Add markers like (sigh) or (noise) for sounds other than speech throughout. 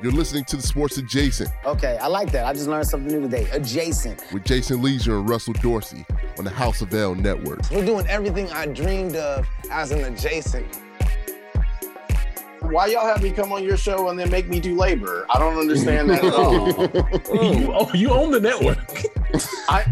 You're listening to the Sports Adjacent Okay, I like that. I just learned something new today. Adjacent. with Jason Lieser and Russell Dorsey on the House of L Network. We're doing everything I dreamed of as an adjacent. Why y'all have me come on your show and then make me do labor? I don't understand that at all. (laughs) you, oh, you own the network. (laughs) I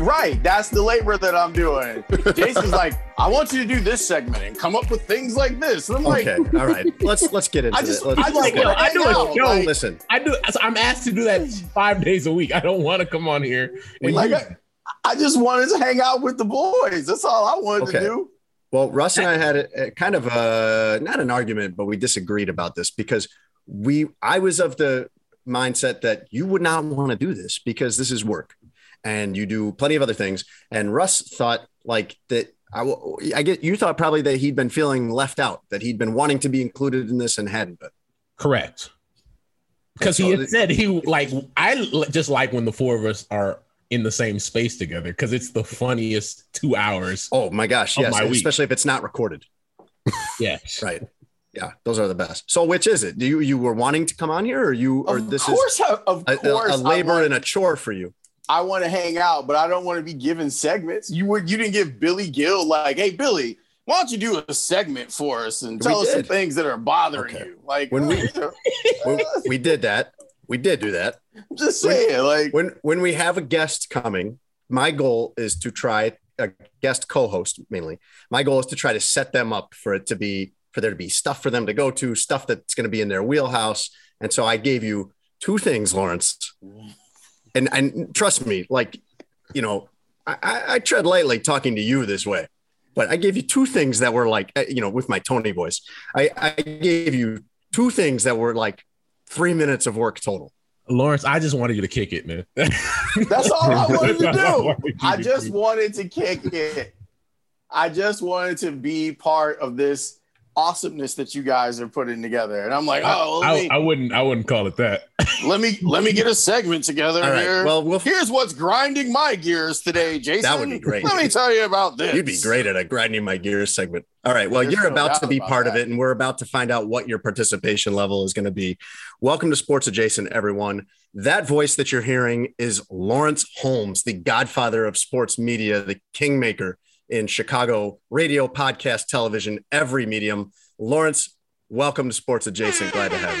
right, that's the labor that I'm doing. Jason's like, I want you to do this segment and come up with things like this. And I'm like, Okay, all right. Let's let's get (laughs) into I just, it. Let's, I just like, yo, wanna I do hang a out, show. like- listen. I do. I'm asked to do that five days a week. I don't want to come on here. And like, you- I, I just wanted to hang out with the boys. That's all I wanted Okay. to do. Well, Russ and I had a, a kind of a not an argument, but we disagreed about this because we I was of the mindset that you would not want to do this because this is work and you do plenty of other things. And Russ thought like that. I get you thought probably that he'd been feeling left out, that he'd been wanting to be included in this and hadn't been. correct. Because And he had the- said he like I just like when the four of us are in the same space together because it's the funniest two hours. Oh my gosh, yes, my week. especially if it's not recorded. (laughs) Yeah, Right. Yeah, those are the best. So which is it? Do you you were wanting to come on here or you or Of this course, is of a, course, a, a labor I want, and a chore for you? I want to hang out, but I don't want to be given segments. You would, you didn't give Billy Gill like, hey Billy, why don't you do a segment for us and We tell us some things that are bothering Okay. you? Like When we- (laughs) we, we did that. We did do that. I'm just saying, like When when we have a guest coming, my goal is to try a guest co-host mainly. My goal is to try to set them up for it to be for there to be stuff for them to go to, stuff that's going to be in their wheelhouse. And so I gave you two things, Lawrence. And and trust me, like you know, I, I, tread lightly talking to you this way, but I gave you two things that were like eh, you know with my Tony voice. I, I gave you two things that were like three minutes of work total. Lawrence, I just wanted you to kick it, man. (laughs) That's all I wanted to That's (laughs) all I do. I just wanted to kick it. I just wanted to be part of this awesomeness that you guys are putting together. And I'm like, oh, I, me, I wouldn't. I wouldn't call it that. (laughs) let me let me get a segment together right. here. Well, we'll Here's what's grinding my gears today, Jason. That would be great. Let me tell you about this. You'd be great at a grinding my gears segment. All right. Well, There's you're no about to be about part of it, and we're about to find out what your participation level is going to be. Welcome to Sports Adjacent, everyone. That voice that you're hearing is Lawrence Holmes, the godfather of sports media, the kingmaker in Chicago radio, podcast, television, every medium. Lawrence, welcome to Sports Adjacent. Glad to have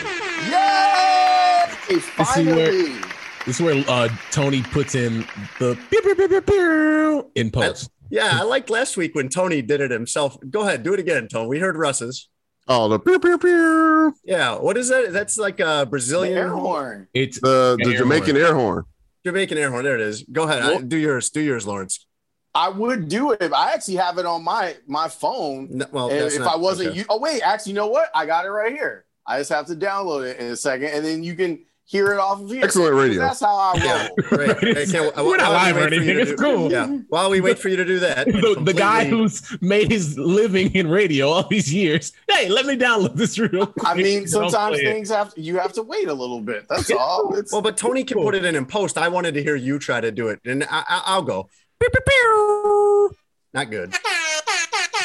you. Yay! Finally. This is where uh, Tony puts in the pew, pew, pew, pew, pew in post. Yeah, I liked last week when Tony did it himself. Go ahead, do it again, Tony. We heard Russ's. Oh, the pew pew pew. Yeah, what is that? That's like a The Brazilian air horn. It's The the Air Jamaican horn. air horn. Jamaican air horn. There it is. Go ahead. I- Well- do yours. Do yours, Lawrence. I would do it. I actually have it on my my phone. No, well, And if not- I wasn't okay. you, oh wait, actually, you know what? I got it right here. I just have to download it in a second, and then you can hear it off of here. Excellent radio. That's how I roll. Yeah, great. Hey, can't- We're not live or wait for you anything. to It's do- cool. Yeah. While we wait for you to do that, the, the guy who's made his living in radio all these years. Hey, let me download this real quick. I mean, sometimes play it. things have you have to wait a little bit. That's all. It's Well, but Tony can put it in in post. I wanted to hear you try to do it, and I, I, I'll go. Pew, pew, pew. Not good.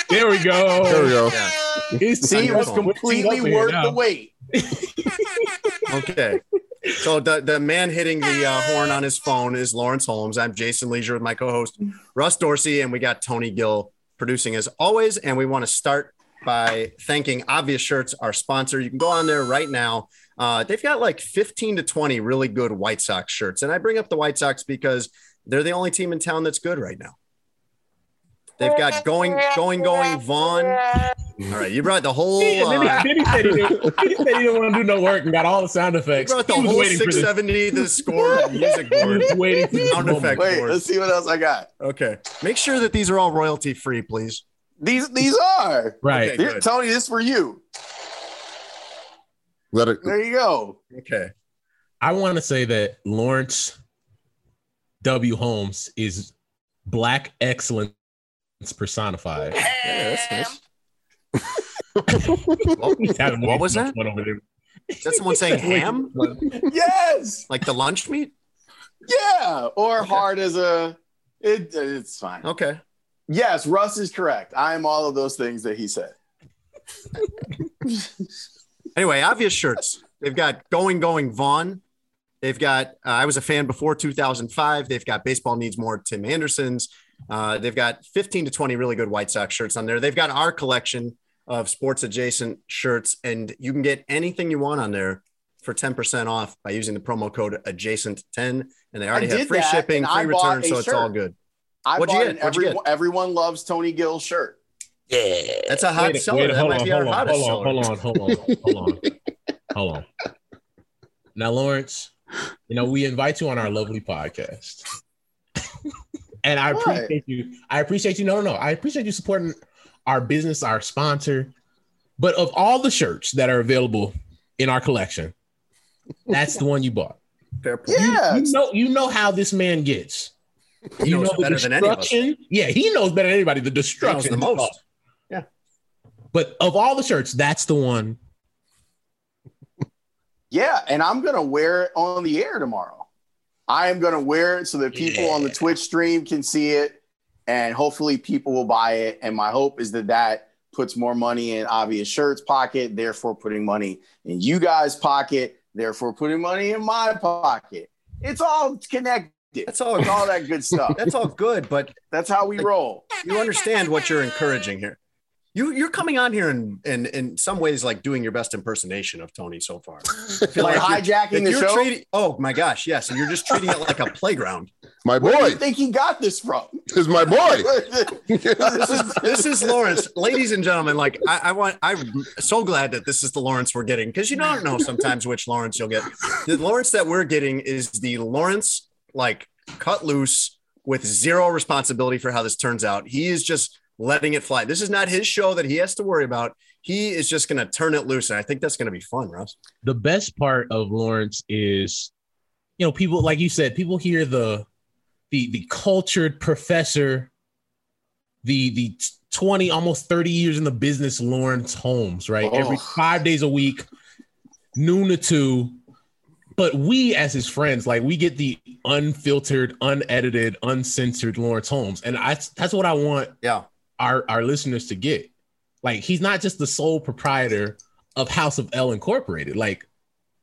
There we go. There we go. Yeah. It's see, it was completely worth the wait. (laughs) Okay. So the, the man hitting the uh, horn on his phone is Lawrence Holmes. I'm Jason Lieser with my co-host Russ Dorsey, and we got Tony Gill producing as always. And we want to start by thanking Obvious Shirts, our sponsor. You can go on there right now. Uh, they've got like 15 to 20 really good White Sox shirts, and I bring up the White Sox because they're the only team in town that's good right now. They've got going, going, going, Vaughn. All right, you brought the whole. And then, he, Uh, then he said he didn't, (laughs) he said he didn't want to do no work and got all the sound you effects. brought the He whole waiting for this. 670, the (laughs) score, music He board. waiting for this Sound moment. effect. Wait, board. let's see what else I got. Okay. Make sure that these are all royalty free, please. These these are Right. Okay. Here. Tony. This for you. Let it. There you go. Okay. I want to say that Lawrence W. Holmes is black excellence personified. Yeah, that's nice. (laughs) He's What was too much that? fun over there. Is that someone saying (laughs) ham? Yes. Like the lunch meat? Yeah. Or hard as a. It, it's fine. Okay. Yes, Russ is correct. I am all of those things that he said. Anyway, obvious shirts. They've got going, going Vaughn. They've got, uh, I was a fan before 2005. They've got baseball needs more Tim Anderson's. Uh, they've got 15 to 20 really good White Sox shirts on there. They've got our collection of sports adjacent shirts, and you can get anything you want on there for 10% off by using the promo code adjacent10. And they already have free that, shipping, free return, a so it's all good. I What'd you get? an What'd you everyone, everyone loves Tony Gill shirt. Yeah. That's a hot Wait, seller. wait, hold on, be our hold on, hold on, hold on, hold on, hold on, hold on. Now, Lawrence, you know we invite you on our lovely podcast, and I What? appreciate you. I appreciate you. No, no, no. I appreciate you supporting our business, our sponsor. But of all the shirts that are available in our collection, that's the one you bought. Fair point. Yeah. You know, you know how this man gets. He you knows know better than any of us. destruction. Yeah, he knows better than anybody. The He knows destruction the most. Yeah. But of all the shirts, that's the one. Yeah, and I'm gonna wear it on the air tomorrow. I am gonna wear it so that people on the Twitch stream can see it, and hopefully people will buy it. And my hope is that that puts more money in obvious shirts pocket, therefore putting money in you guys' pocket, therefore putting money in my pocket. It's all connected. That's all. It's all that good stuff. (laughs) That's all good, but That's how we roll. you understand what you're encouraging here. You you're coming on here and and in some ways like doing your best impersonation of Tony so far. (laughs) I feel Like you're- hijacking the you're show. treating- oh my gosh, yes, and you're just treating it like a playground. My boy, Where do boy you think he got this from? is my boy. (laughs) This is this is Lawrence, ladies and gentlemen. Like I, I want, I'm so glad that this is the Lawrence we're getting because you don't know sometimes which Lawrence you'll get. The Lawrence that we're getting is the Lawrence like cut loose with zero responsibility for how this turns out. He is just letting it fly. This is not his show that he has to worry about. He is just going to turn it loose, and I think that's going to be fun, Russ. The best part of Lawrence is, you know, people like you said, people hear the the the cultured professor, the the 20, almost 30 years in the business, Lawrence Holmes, right? Oh. Every five days a week, noon to two. But we, as his friends, like we get the unfiltered, unedited, uncensored Lawrence Holmes. And I that's what I want Yeah, our our listeners to get. Like he's not just the sole proprietor of House of L Incorporated. Like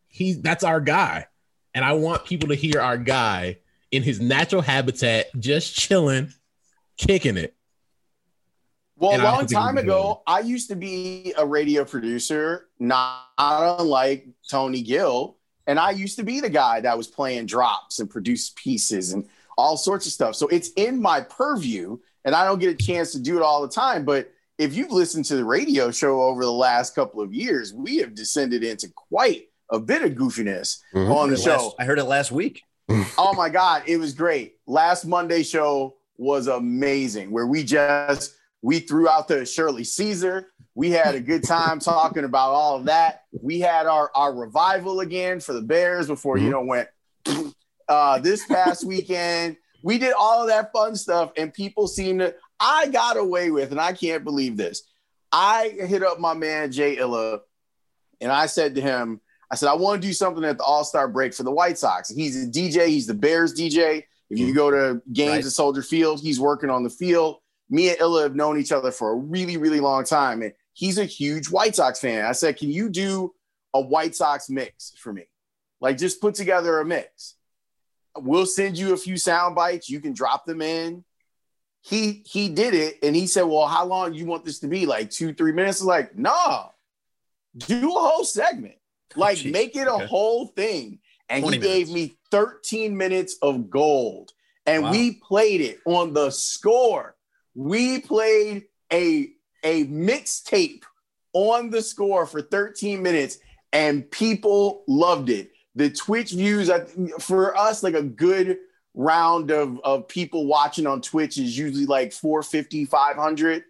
he that's our guy. And I want people to hear our guy in his natural habitat, just chilling, kicking it. Well, And a long time ago, I used to be a radio producer, not unlike Tony Gill. And I used to be the guy that was playing drops and produce pieces and all sorts of stuff. So it's in my purview, and I don't get a chance to do it all the time. But if you've listened to the radio show over the last couple of years, we have descended into quite a bit of goofiness Mhm. on the Last- show. I heard it last week. (laughs) Oh my God, it was great. Last Monday show was amazing, where we just We threw out the Shirley Caesar. We had a good time talking about all of that. We had our, our revival again for the Bears before, you know, went (sniffs) uh, this past weekend. We did all of that fun stuff, and people seem to. I got away with, and I can't believe this. I hit up my man Jay Illa, and I said to him, I said, I want to do something at the All Star break for the White Sox. He's a DJ. He's the Bears DJ. If you mm-hmm. go to games Right. at Soldier Field, he's working on the field. Me and Illa have known each other for a really, really long time, and he's a huge White Sox fan. I said, Can you do a White Sox mix for me? Like, just put together a mix. We'll send you a few sound bites. You can drop them in. He he did it, and he said, "Well, how long you want this to be? Like two, three minutes?" Like, nah, do a whole segment. Oh, like, Jeez, make it a okay. whole thing. And he 20 gave me 13 minutes of gold. And Wow. we played it on the score. We played a, a mixtape on the score for 13 minutes, and people loved it. The Twitch views for us, like a good round of, of people watching on Twitch is usually like 450, 500.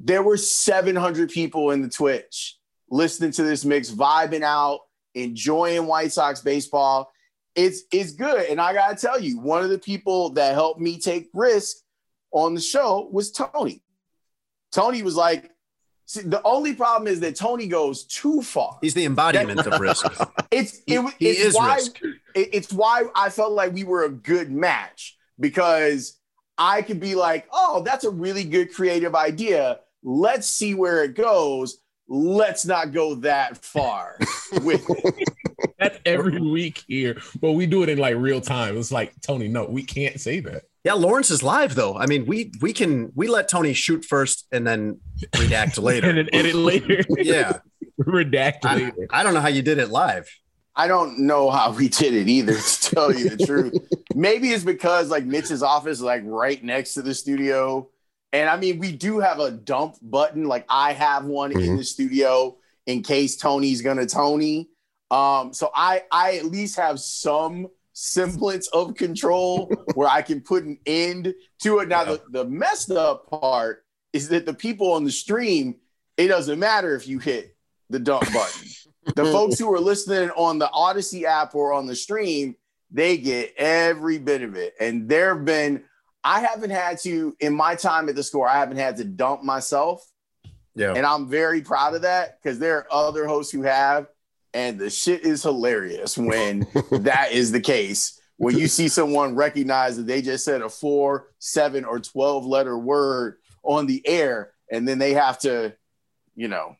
There were 700 people in the Twitch listening to this mix, vibing out, enjoying White Sox baseball. It's it's good. And I gotta tell you, one of the people that helped me take risk on the show was Tony. Tony was like, see, the only problem is that Tony goes too far. He's the embodiment of risk. (laughs) It's it, was- he it's is why risk. it- it's why I felt like we were a good match because I could be like, oh, that's a really good creative idea. Let's see where it goes. Let's not go that far (laughs) with it. That's every week here, but we do it in like real time. It's like Tony, no, we can't say that. Yeah, Lawrence is live though. I mean, we we can we let Tony shoot first and then redact (laughs) later. And then edit later. (laughs) yeah, (laughs) Redact I, later. I don't know how you did it live. I don't know how we did it either, to tell you the truth. Maybe it's because like Mitch's office is like right next to the studio. And I mean, we do have a dump button. Like I have one in the studio in case Tony's gonna Tony. Um, so I I at least have some semblance of control where I can put an end to it. Now the, the messed up part is that the people on the stream, it doesn't matter if you hit the dump button the (laughs) folks who are listening on the Audacy app or on the stream, they get every bit of it. And there have been, I haven't had to, in my time at the score, I haven't had to dump myself. Yeah. And I'm very proud of that because there are other hosts who have. And the shit is hilarious when (laughs) that is the case. When you see someone recognize that they just said a four, seven, or 12 letter word on the air, and then they have to, you know,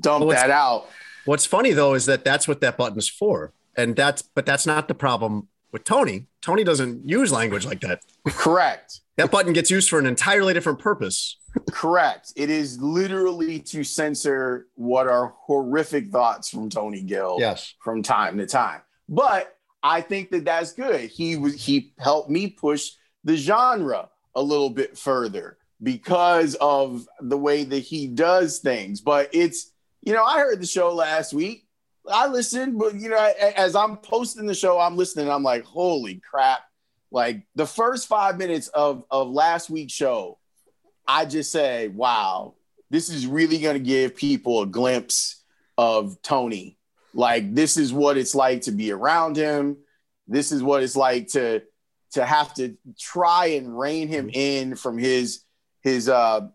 dump Well, that out. What's funny though is that that's what that button's for, and that's but that's not the problem with Tony. Tony doesn't use language like that. Correct. That button gets used for an entirely different purpose. Correct. It is literally to censor what are horrific thoughts from Tony Gill Yes. from time to time. But I think that that's good. He was he helped me push the genre a little bit further because of the way that he does things. But it's you know I heard the show last week. I listened, but you know as I'm posting the show, I'm listening. I'm like, holy crap! Like the first five minutes of of last week's show, I just say, wow, this is really to give people a glimpse of Tony. Like this is what it's like to be around him. This is what it's like to to have to try and rein him in from his his uh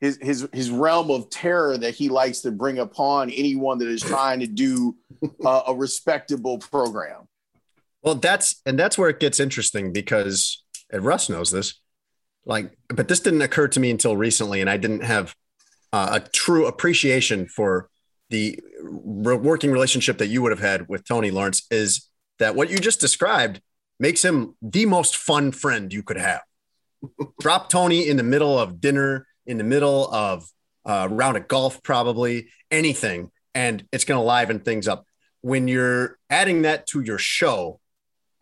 his his his realm of terror that he likes to bring upon anyone that is trying to do uh, a respectable program. Well, that's and that's where it gets interesting because and Russ knows this. Like, but this didn't occur to me until recently, and I didn't have uh, a true appreciation for the re- working relationship that you would have had with Tony Lawrence. Is that what you just described makes him the most fun friend you could have? (laughs) Drop Tony in the middle of dinner, in the middle of uh, a round of golf, probably anything, and it's going to liven things up. When you're adding that to your show,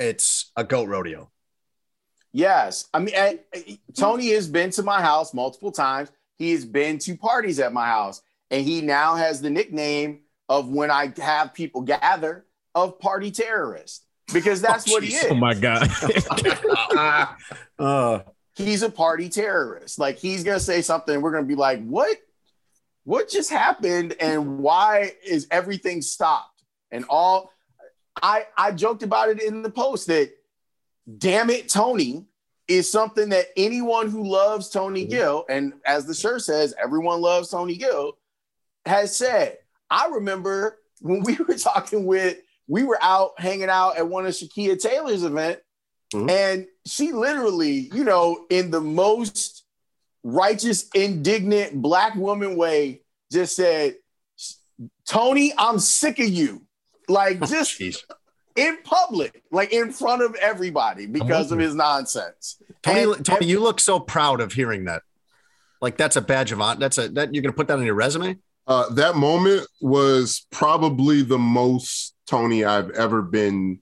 it's a goat rodeo. Yes, I mean I- I- Tony has been to my house multiple times. He has been to parties at my house, and he now has the nickname of when I have people gather of party terrorist because that's Oh, what he is. Oh my god. (laughs) Uh, he's a party terrorist. Like he's gonna say something, we're gonna be like, what? What just happened? And why is everything stopped? And all I I joked about it in the post that damn it, Tony is something that anyone who loves Tony Mm-hmm. Gill, and as the shirt says, everyone loves Tony Gill, has said. I remember when we (laughs) were talking with, we were out hanging out at one of Shakeia Taylor's event, Mhm. and she literally, you know, in the most righteous, indignant black woman way, just said, Tony, I'm sick of you. Like just Jeez. in public, like in front of everybody because of his nonsense. Tony, And- Tony, you look so proud of hearing that. Like that's a badge of honor. That's a that you're gonna put that on your resume. Uh, that moment was probably the most Tony I've ever been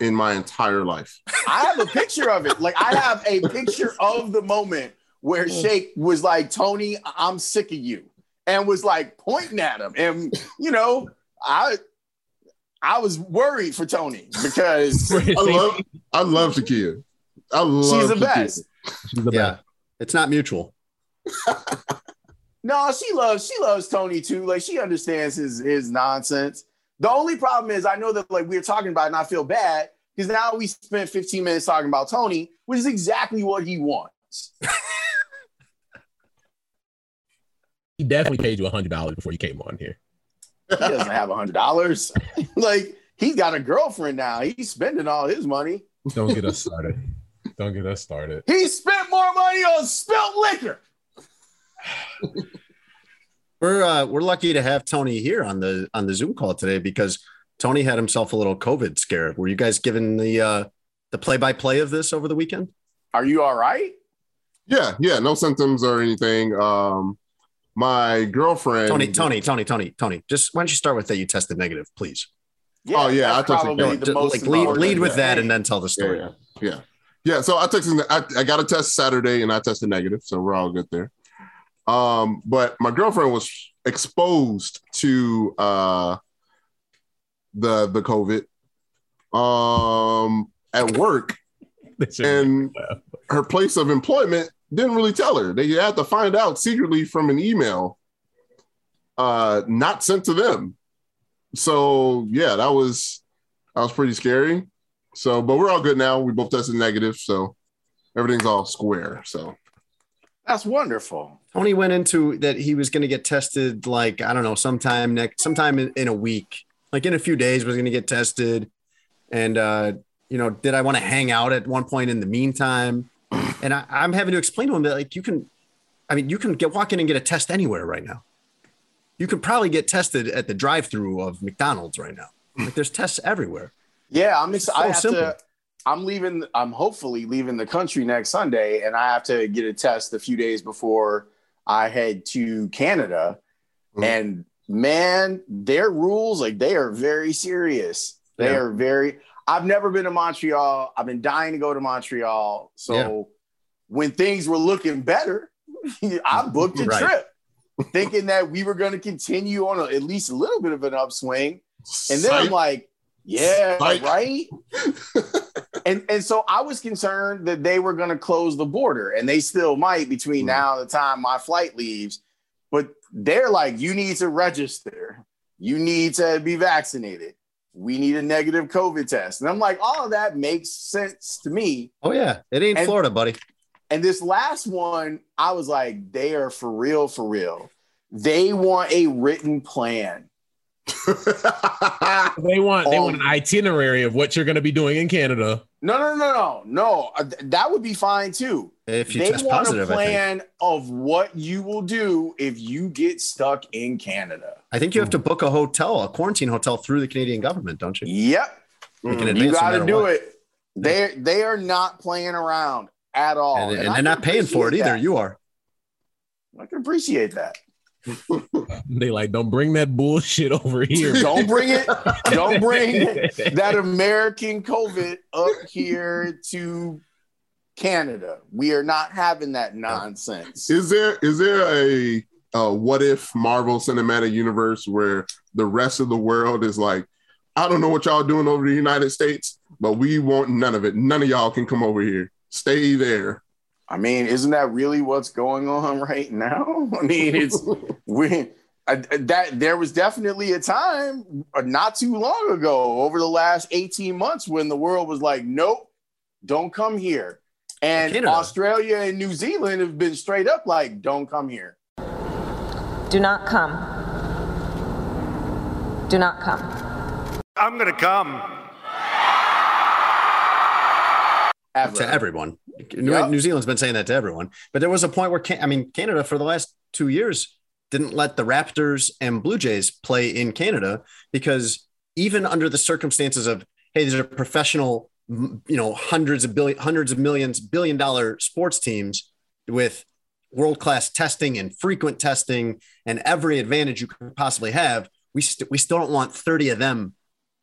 in my entire life. I have a picture of it. Like I have a picture of the moment where Shake was like, Tony, I'm sick of you. And was like pointing at him. And you know, I I was worried for Tony because (laughs) I love, I love Shakeia. I love she's the Shakeia. best. She's the Yeah, best. it's not mutual. (laughs) No, she loves she loves Tony too. Like she understands his his nonsense. The only problem is I know that like we are talking about it and I feel bad because now we spent 15 minutes talking about Tony, which is exactly what he wants. (laughs) He definitely paid you a hundred dollars before you came on here. He doesn't have a hundred dollars. (laughs) like he's got a girlfriend now. He's spending all his money. Don't get us started. Don't get us started. He spent more money on spilt liquor. We're uh, we're lucky to have Tony here on the on the Zoom call today because Tony had himself a little COVID scare. Were you guys given the uh, the play by play of this over the weekend? Are you all right? Yeah, yeah, no symptoms or anything. Um, my girlfriend. Tony, Tony, Tony, Tony, Tony. Just why don't you start with that you tested negative, please? Oh, yeah, I took some- probably Just, the most like lead, lead with that thing. and then tell the Yeah, story. yeah, yeah, yeah. So I texted. I, I got a test Saturday and I tested negative, so we're all good there. Um, but my girlfriend was exposed to uh the the COVID um at work (laughs) and her place of employment didn't really tell her. They had to find out secretly from an email, uh, not sent to them. So yeah, that was that was pretty scary. So, but we're all good now. We both tested negative, so everything's all square. So That's wonderful. Tony went into that he was going to get tested like I don't know sometime next sometime in, in a week, like in a few days was going to get tested, and uh, you know did I want to hang out at one point in the meantime? And I, I'm having to explain to him that like you can, I mean you can get walk in and get a test anywhere right now. You could probably get tested at the drive-through of McDonald's right now. Like there's tests everywhere. Yeah, I'm excited. So I have simple. to. I'm leaving. I'm hopefully leaving the country next Sunday, and I have to get a test a few days before I head to Canada. Mhm. And man, their rules like they are very serious. They Yeah. are very. I've never been to Montreal. I've been dying to go to Montreal. So. When things were looking better, (laughs) I booked a Right. trip, thinking that we were going to continue on a, at least a little bit of an upswing. And then I'm like, yeah, Psych. right. (laughs) and and so I was concerned that they were going to close the border, and they still might between Mhm. now and the time my flight leaves. But they're like, you need to register, you need to be vaccinated, we need a negative COVID test, and I'm like, all of that makes sense to me. Oh yeah, it ain't And- Florida, buddy. And this last one, I was like, they are for real, for real. They want a written plan. (laughs) They want they want an itinerary of what you're going to be doing in Canada. No, no, no, no, no. Uh, th- That would be fine too. If you they test want positive, a I think. plan of what you will do if you get stuck in Canada. I think you have to book a hotel, a quarantine hotel through the Canadian government, don't you? Yep, Like you got to do what. it. They they are not playing around at all, And, and I they're not paying for it either. that. You are. I can appreciate that. (laughs) They like don't bring that bullshit over here. Don't bring it. Don't bring (laughs) that American COVID up here to Canada. We are not having that nonsense. Is there is there a, a what if Marvel Cinematic Universe where the rest of the world is like, I don't know what y'all doing over the United States, but we want none of it. None of y'all can come over here. Stay there. I mean, isn't that really what's going on (laughs) right now? I mean, it's (laughs) we uh, that there was definitely a time uh, not too long ago over the last 18 months when the world was like, nope, don't come here. And Canada. Australia and New Zealand have been straight up like, don't come here. Do not come. Do not come. I'm going to come. Ever. to everyone. New, Yep. New Zealand's been saying that to everyone, but there was a point where Can- I mean Canada for the last two years didn't let the Raptors and Blue Jays play in Canada because even under the circumstances of hey, these are professional, you know, hundreds of billion, hundreds of millions, billion dollar sports teams with world class testing and frequent testing and every advantage you could possibly have. We st- we still don't want thirty of them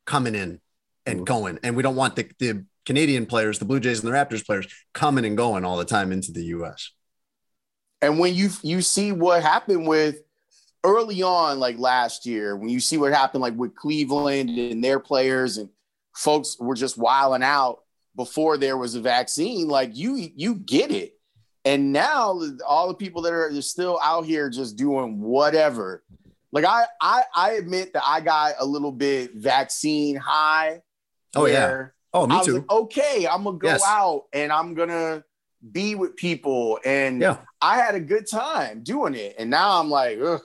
coming in and going, and we don't want the the Canadian players, the Blue Jays and the Raptors players coming and going all the time into the US. And when you you see what happened with early on, like last year, when you see what happened like with Cleveland and their players and folks were just wilding out before there was a vaccine, like you you get it. And now all the people that are still out here just doing whatever. Like I I I admit that I got a little bit vaccine high. Oh, yeah. Oh, me I was too. like, okay, I'm gonna go Yes. out and I'm gonna be with people. And Yeah. I had a good time doing it. And now I'm like, ugh,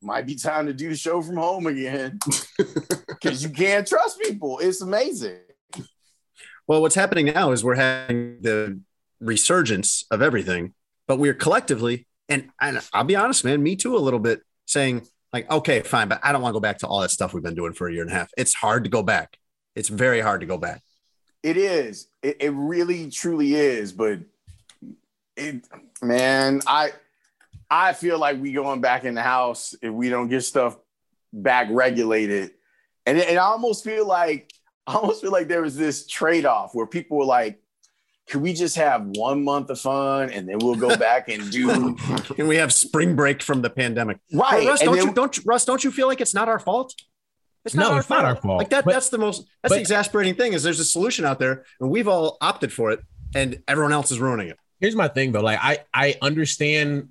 might be time to do the show from home again. (laughs) Cause you can't trust people. It's amazing. Well, what's happening now is we're having the resurgence of everything, but we're collectively, and, and I'll be honest, man, me too, a little bit saying, like, okay, fine, but I don't want to go back to all that stuff we've been doing for a year and a half. It's hard to go back. It's very hard to go back. It is. It, it really truly is. But it man, I I feel like we going back in the house if we don't get stuff back regulated. And, and I almost feel like I almost feel like there was this trade-off where people were like, "Can we just have one month of fun and then we'll go (laughs) back and do Can we have spring break from the pandemic? right? But Russ, And don't then- you don't Russ, don't you feel like it's not our fault? It's No, it's not our fault. Like that, But- that's the most that's but- the exasperating thing is there's a solution out there and we've all opted for it and everyone else is ruining it. Here's my thing though. Like I I understand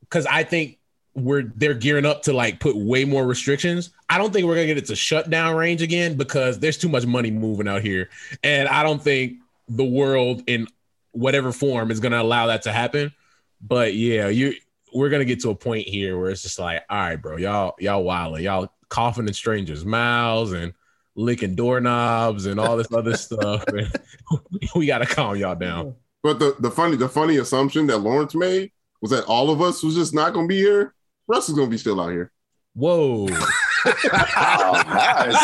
because I think we're they're gearing up to like put way more restrictions. I don't think we're gonna get it to shutdown range again because there's too much money moving out here, and I don't think the world in whatever form is gonna allow that to happen. But yeah, you we're gonna get to a point here where it's just like, all right, bro, y'all y'all wilding, y'all coughing in strangers' mouths and licking doorknobs and all this other stuff. (laughs) And (laughs) we gotta calm y'all down. But the, the funny the funny assumption that Lawrence made was that all of us was just not gonna be here. Russ is gonna be still out here. Whoa. Oh, (laughs) nice.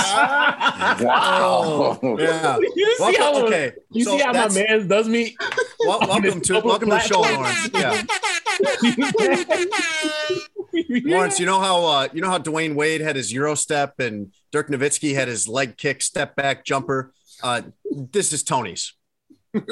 wow. Yeah. You see Welcome- how okay. you so see how my man does me? Wel- on welcome to public welcome to the show. Lawrence. Yeah, (laughs) Lawrence, you know how uh, you know how Dwyane Wade had his Euro step and Dirk Nowitzki had his leg kick, step back jumper. Uh, this is Tony's. (laughs)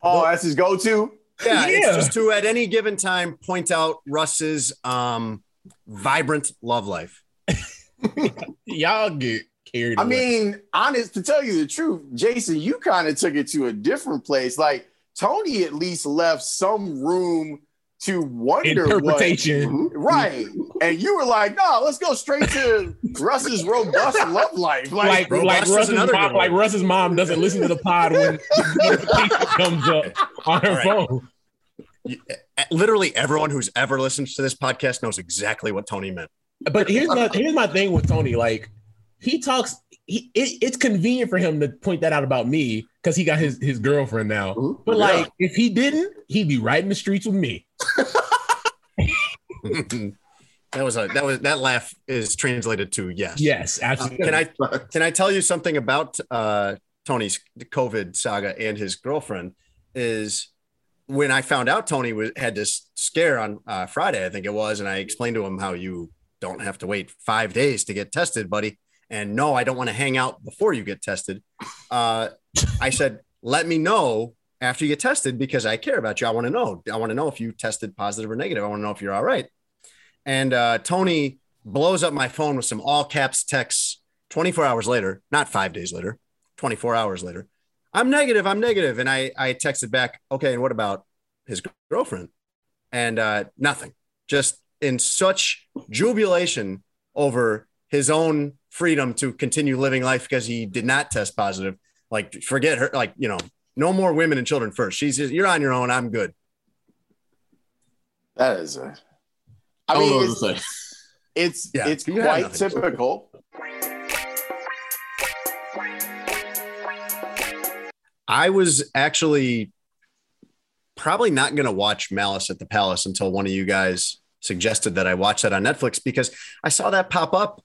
Oh, that's his go-to. Yeah, it's just to at any given time point out Russ's um, vibrant love life. (laughs) Y'all get carried I away. mean, honest to tell you the truth, Jason, you kind of took it to a different place. Like Tony at least left some room to wonder interpretation. what right. And you were like, no, let's go straight to Russ's robust love life. Like, Like, Robust like Russ's mom, good like Russ's mom doesn't listen to the pod when notification comes up on her All right. phone. Literally everyone who's ever listened to this podcast knows exactly what Tony meant. But here's my here's my thing with Tony. Like he talks, he it, it's convenient for him to point that out about me because he got his his girlfriend now. But Yeah. like if he didn't, he'd be right in the streets with me. That was a that was that laugh is translated to yes. Yes, Uh, absolutely. can I can I tell you something about uh, Tony's COVID saga and his girlfriend? Is when I found out Tony was, had this scare on uh, Friday, I think it was, and I explained to him how you don't have to wait five days to get tested, buddy. And no, I don't want to hang out before you get tested. Uh, I said, let me know after you get tested because I care about you. I want to know. I want to know if you tested positive or negative. I want to know if you're all right. And uh, Tony blows up my phone with some all caps texts 24 hours later, not five days later, 24 hours later. I'm negative. I'm negative. And I, I texted back, okay, and what about his girlfriend, and uh, nothing. Just in such jubilation over his own freedom to continue living life because he did not test positive. Like, forget her. Like, you know, no more women and children first. She's just, you're on your own. I'm good. That is a. I, I mean, mean, it's, it's Yeah, it's quite nothing to say. typical. I was actually probably not going to watch Malice at the Palace until one of you guys suggested that I watch that on Netflix because I saw that pop up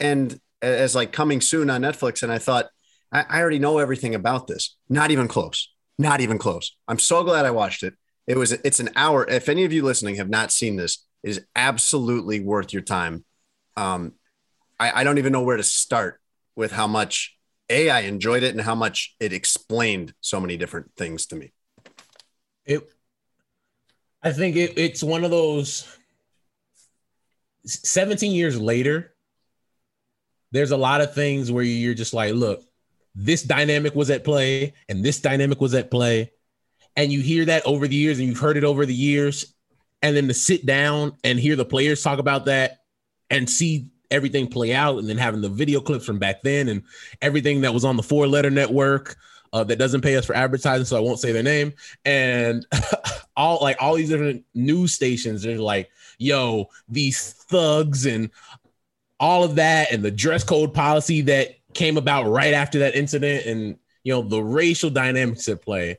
and as like coming soon on Netflix. And I thought, I, I already know everything about this. Not even close. Not even close. I'm so glad I watched it. It was, it's an hour. If any of you listening have not seen this, it is absolutely worth your time. Um, I, I don't even know where to start with how much a I enjoyed it and how much it explained so many different things to me. It, I think it, it's one of those. 17 years later, there's a lot of things where you're just like, look, this dynamic was at play and this dynamic was at play. And you hear that over the years and you've heard it over the years. And then to sit down and hear the players talk about that and see everything play out and then having the video clips from back then and everything that was on the four letter network uh, that doesn't pay us for advertising, so I won't say their name. And (laughs) all like all these different news stations, they're like, yo, these thugs and all of that, and the dress code policy that came about right after that incident, and you know, the racial dynamics at play.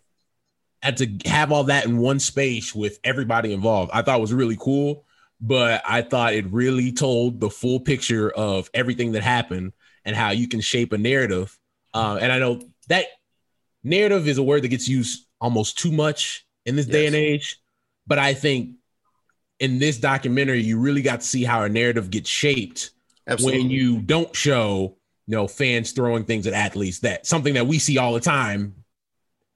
had to have all that in one space with everybody involved, I thought was really cool. But I thought it really told the full picture of everything that happened and how you can shape a narrative. Uh, and I know that narrative is a word that gets used almost too much in this day and age. But I think in this documentary, you really got to see how a narrative gets shaped Absolutely. when you don't show you know fans throwing things at athletes. That something that we see all the time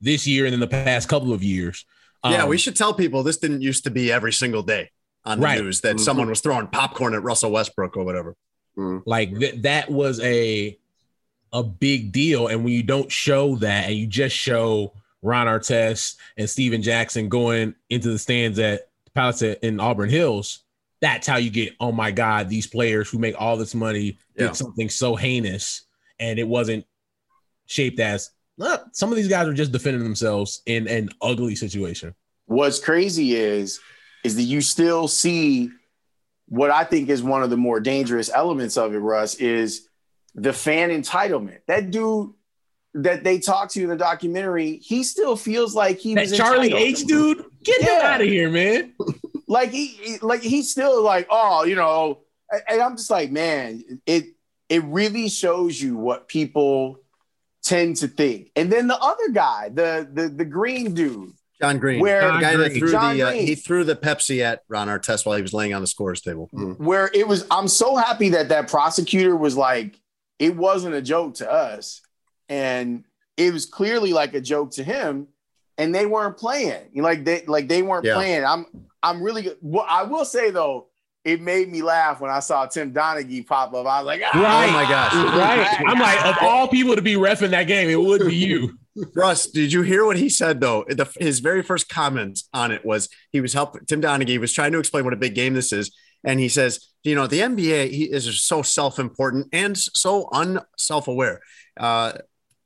this year and in the past couple of years. yeah, Um, we should tell people this didn't used to be every single day on the Right. news that someone was throwing popcorn at Russell Westbrook or whatever. like th- that was a a big deal and when you don't show that and you just show ron artest and stephen jackson going into the stands at the palace in auburn hills that's how you get oh my god these players who make all this money did Yeah. something so heinous and it wasn't shaped as "Look, some of these guys are just defending themselves in an ugly situation What's crazy is is that you still see what I think is one of the more dangerous elements of it, Russ, is the fan entitlement. That dude that they talked to in the documentary, he still feels like he that was charlie entitled. h dude get him out of here man (laughs) like he, he- like he's still like oh you know and- and i'm just like man it it really shows you what people tend to think. And then the other guy the the the green dude. John Green, Where- the guy that threw John the uh, he threw the Pepsi at Ron Artest while he was laying on the scores table. where it was i'm so happy that that prosecutor was like it wasn't a joke to us. And it was clearly like a joke to him. And they weren't playing. You know, like they like they weren't Yeah. playing. I'm i'm really good well i will say though it made me laugh when i saw tim donaghy pop up i was like ah! Right. Oh my gosh. Right. I'm like, of all people to be refing that game, it would be you. Russ, did you hear what he said though? The, his very first comment on it was he was helping Tim Donaghy was trying to explain what a big game this is, and he says, you know, the NBA he is so self-important and so unself-aware. Uh,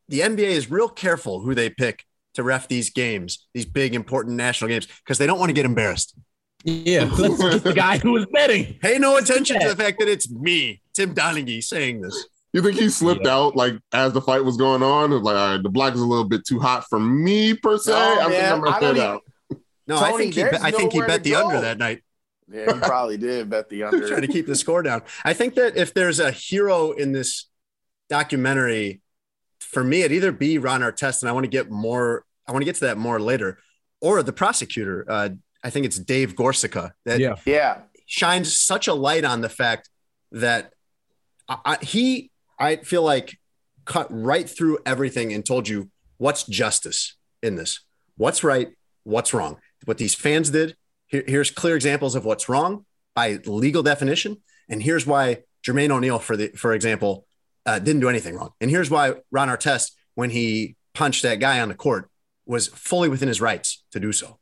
the NBA is real careful who they pick to ref these games, these big important national games, because they don't want to get embarrassed. Yeah. That's (laughs) just the guy who was betting. Pay no attention to the fact that it's me, Tim Donaghy, saying this. You think he slipped Yeah. out like as the fight was going on? It was like, all right, the black is a little bit too hot for me per se. No, I think man, I'm gonna I don't fade even- out. (laughs) No, I think he, there's I think he bet the go. under that night. yeah he probably did bet the (laughs) under trying to keep the score down. I think that if there's a hero in this documentary, for me, it'd either be Ron Artest, and I want to get more. I want to get to that more later, or the prosecutor. Uh, I think it's Dave Gorcyca that Yeah. yeah shines such a light on the fact that I, I, he, I feel like, cut right through everything and told you what's justice in this, what's right, what's wrong. What these fans did. Here, here's clear examples of what's wrong by legal definition, and here's why Jermaine O'Neal, for the for example, uh, didn't do anything wrong, and here's why Ron Artest, when he punched that guy on the court, was fully within his rights to do so.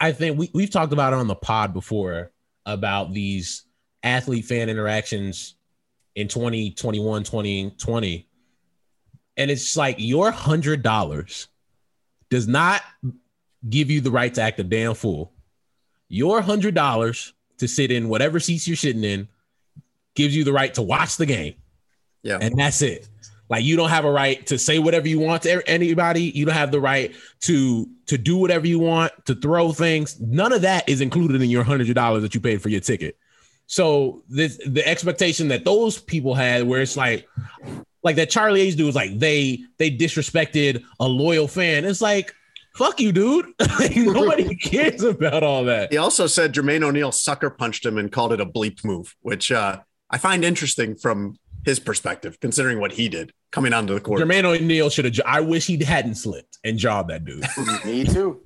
I think we, we've talked about it on the pod before about these athlete fan interactions in 2021, 2020. And it's like your hundred dollars does not give you the right to act a damn fool. Your hundred dollars to sit in whatever seats you're sitting in gives you the right to watch the game. Yeah. And that's it. Like you don't have a right to say whatever you want to anybody. You don't have the right to to do whatever you want, to throw things. None of that is included in your hundred dollars that you paid for your ticket. So this the expectation that those people had, where it's like, like that Charlie H dude was like they they disrespected a loyal fan. It's like, fuck you, dude. (laughs) like, nobody (laughs) cares about all that. He also said Jermaine O'Neal sucker punched him and called it a bleep move, which uh, I find interesting from his perspective, considering what he did coming onto the court. Jermaine O'Neal should have. I wish he hadn't slipped and jawed that dude. (laughs) Me too.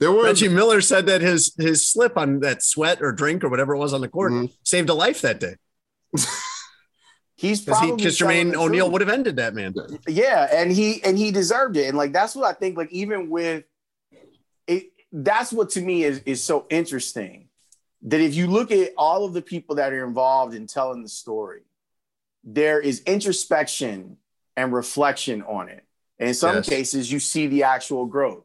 There were Reggie Miller said that his his slip on that sweat or drink or whatever it was on the court Mhm. saved a life that day. (laughs) He's Because probably because telling Jermaine O'Neal would have ended that man. Yeah, and he and he deserved it. And like that's what I think. Like even with it, that's what to me is is so interesting. That if you look at all of the people that are involved in telling the story, there is introspection and reflection on it. And in some Yes. cases, you see the actual growth.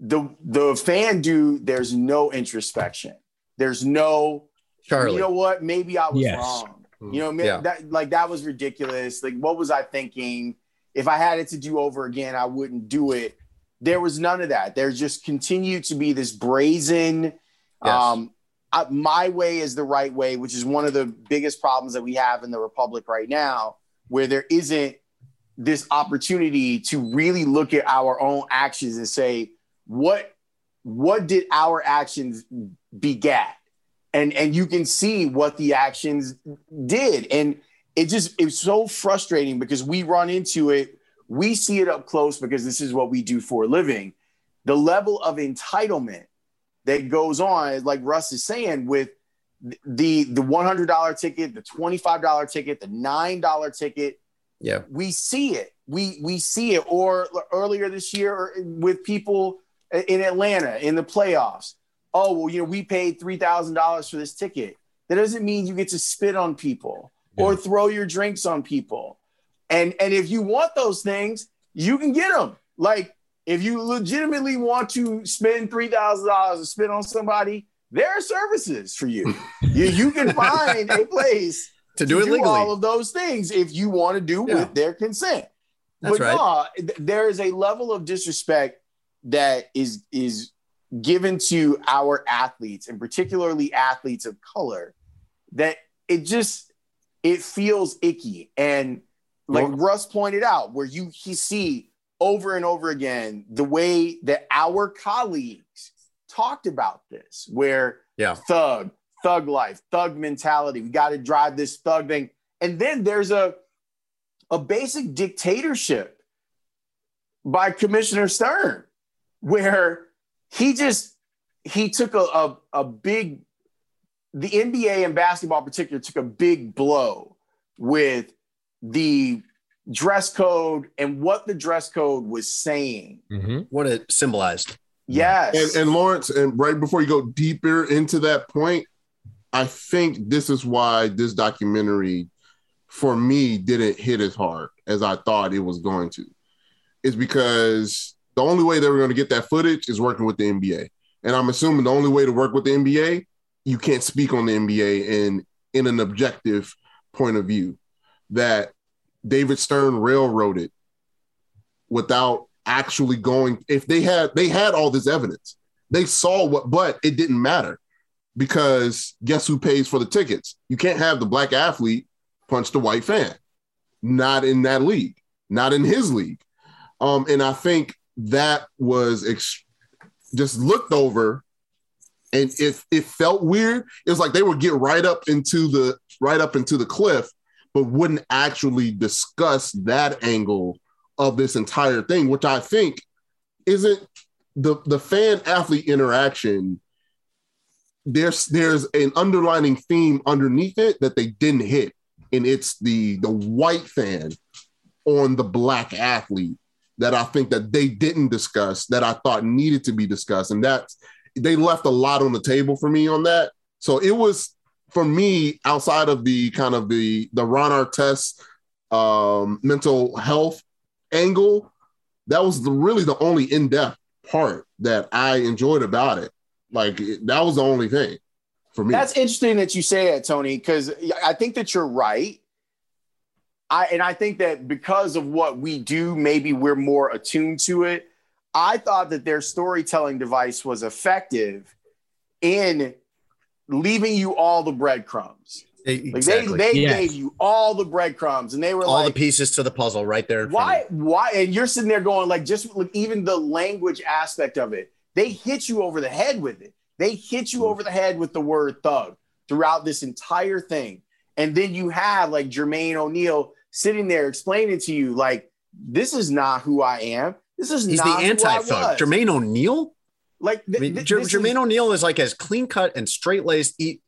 The the fan dude, there's no introspection. There's no Charlie. you know what? Maybe I was Yes. wrong. You know, ma- Yeah. that like that was ridiculous. Like, what was I thinking? If I had it to do over again, I wouldn't do it. There was none of that. There just continued to be this brazen, um, uh, my way is the right way, which is one of the biggest problems that we have in the republic right now, where there isn't this opportunity to really look at our own actions and say, what what did our actions begat? and and you can see what the actions did. And it just it's so frustrating because we run into it. We see it up close because this is what we do for a living. The level of entitlement that goes on like russ is saying with the the $100 ticket the $25 ticket the $9 ticket. Yeah. we see it. We we see it. Or earlier this year with people in atlanta in the playoffs. Oh well you know we paid $3000 for this ticket. That doesn't mean you get to spit on people or throw your drinks on people. And and if you want those things you can get them. Like if you legitimately want to spend $3000 to spend on somebody there are services for you (laughs) you, you can find a place To do it legally. all of those things if you want to do Yeah. with their consent That's but right. no, th- there is a level of disrespect that is is given to our athletes and particularly athletes of color that it just it feels icky and like russ pointed out where you he see over and over again the way that our colleagues talked about this where Yeah. thug thug life thug mentality we got to drive this thug thing and then there's a a basic dictatorship by commissioner stern where he just he took a, a, a big the nba and basketball in particular took a big blow with the dress code and what the dress code was saying mm-hmm. What it symbolized. yes And, and Lawrence, and right before you go deeper into that point, I think this is why this documentary, for me, didn't hit as hard as I thought it was going to. Is because the only way they were going to get that footage is working with the NBA, and I'm assuming the only way to work with the NBA, you can't speak on the NBA in in an objective point of view. That David Stern railroaded without actually going if they had they had all this evidence. They saw what but it didn't matter because guess who pays for the tickets? You can't have the black athlete punch the white fan. Not in that league not in his league. Um and i think that was ex- just looked over and if it felt weird. It was like they would get right up into the right up into the cliff but wouldn't actually discuss that angle of this entire thing, which I think isn't the the fan athlete interaction. There's there's an underlining theme underneath it that they didn't hit, and it's the the white fan on the black athlete that I think that they didn't discuss that I thought needed to be discussed, and that they left a lot on the table for me on that. So it was for me outside of the kind of the the Ron Artest um, mental health angle. That was the, really the only in depth part that I enjoyed about it. Like it, that was the only thing for me. That's interesting that you say that, Tony, because I think that you're right. I and I think that because of what we do, maybe we're more attuned to it. I thought that their storytelling device was effective in leaving you all the breadcrumbs. Exactly. Like they they Yes. gave you all the breadcrumbs, and they were all like, the pieces to the puzzle right there. in front of why why and you're sitting there going like just like, even the language aspect of it they hit you over the head with it they hit you mm-hmm. over the head with the word thug throughout this entire thing and then you have like Jermaine O'Neal sitting there explaining to you like this is not who I am this is He's the not who anti-thug. Jermaine O'Neal. Like I mean, Jer- Jermaine O'Neal is like as clean cut and straight laced. Eat.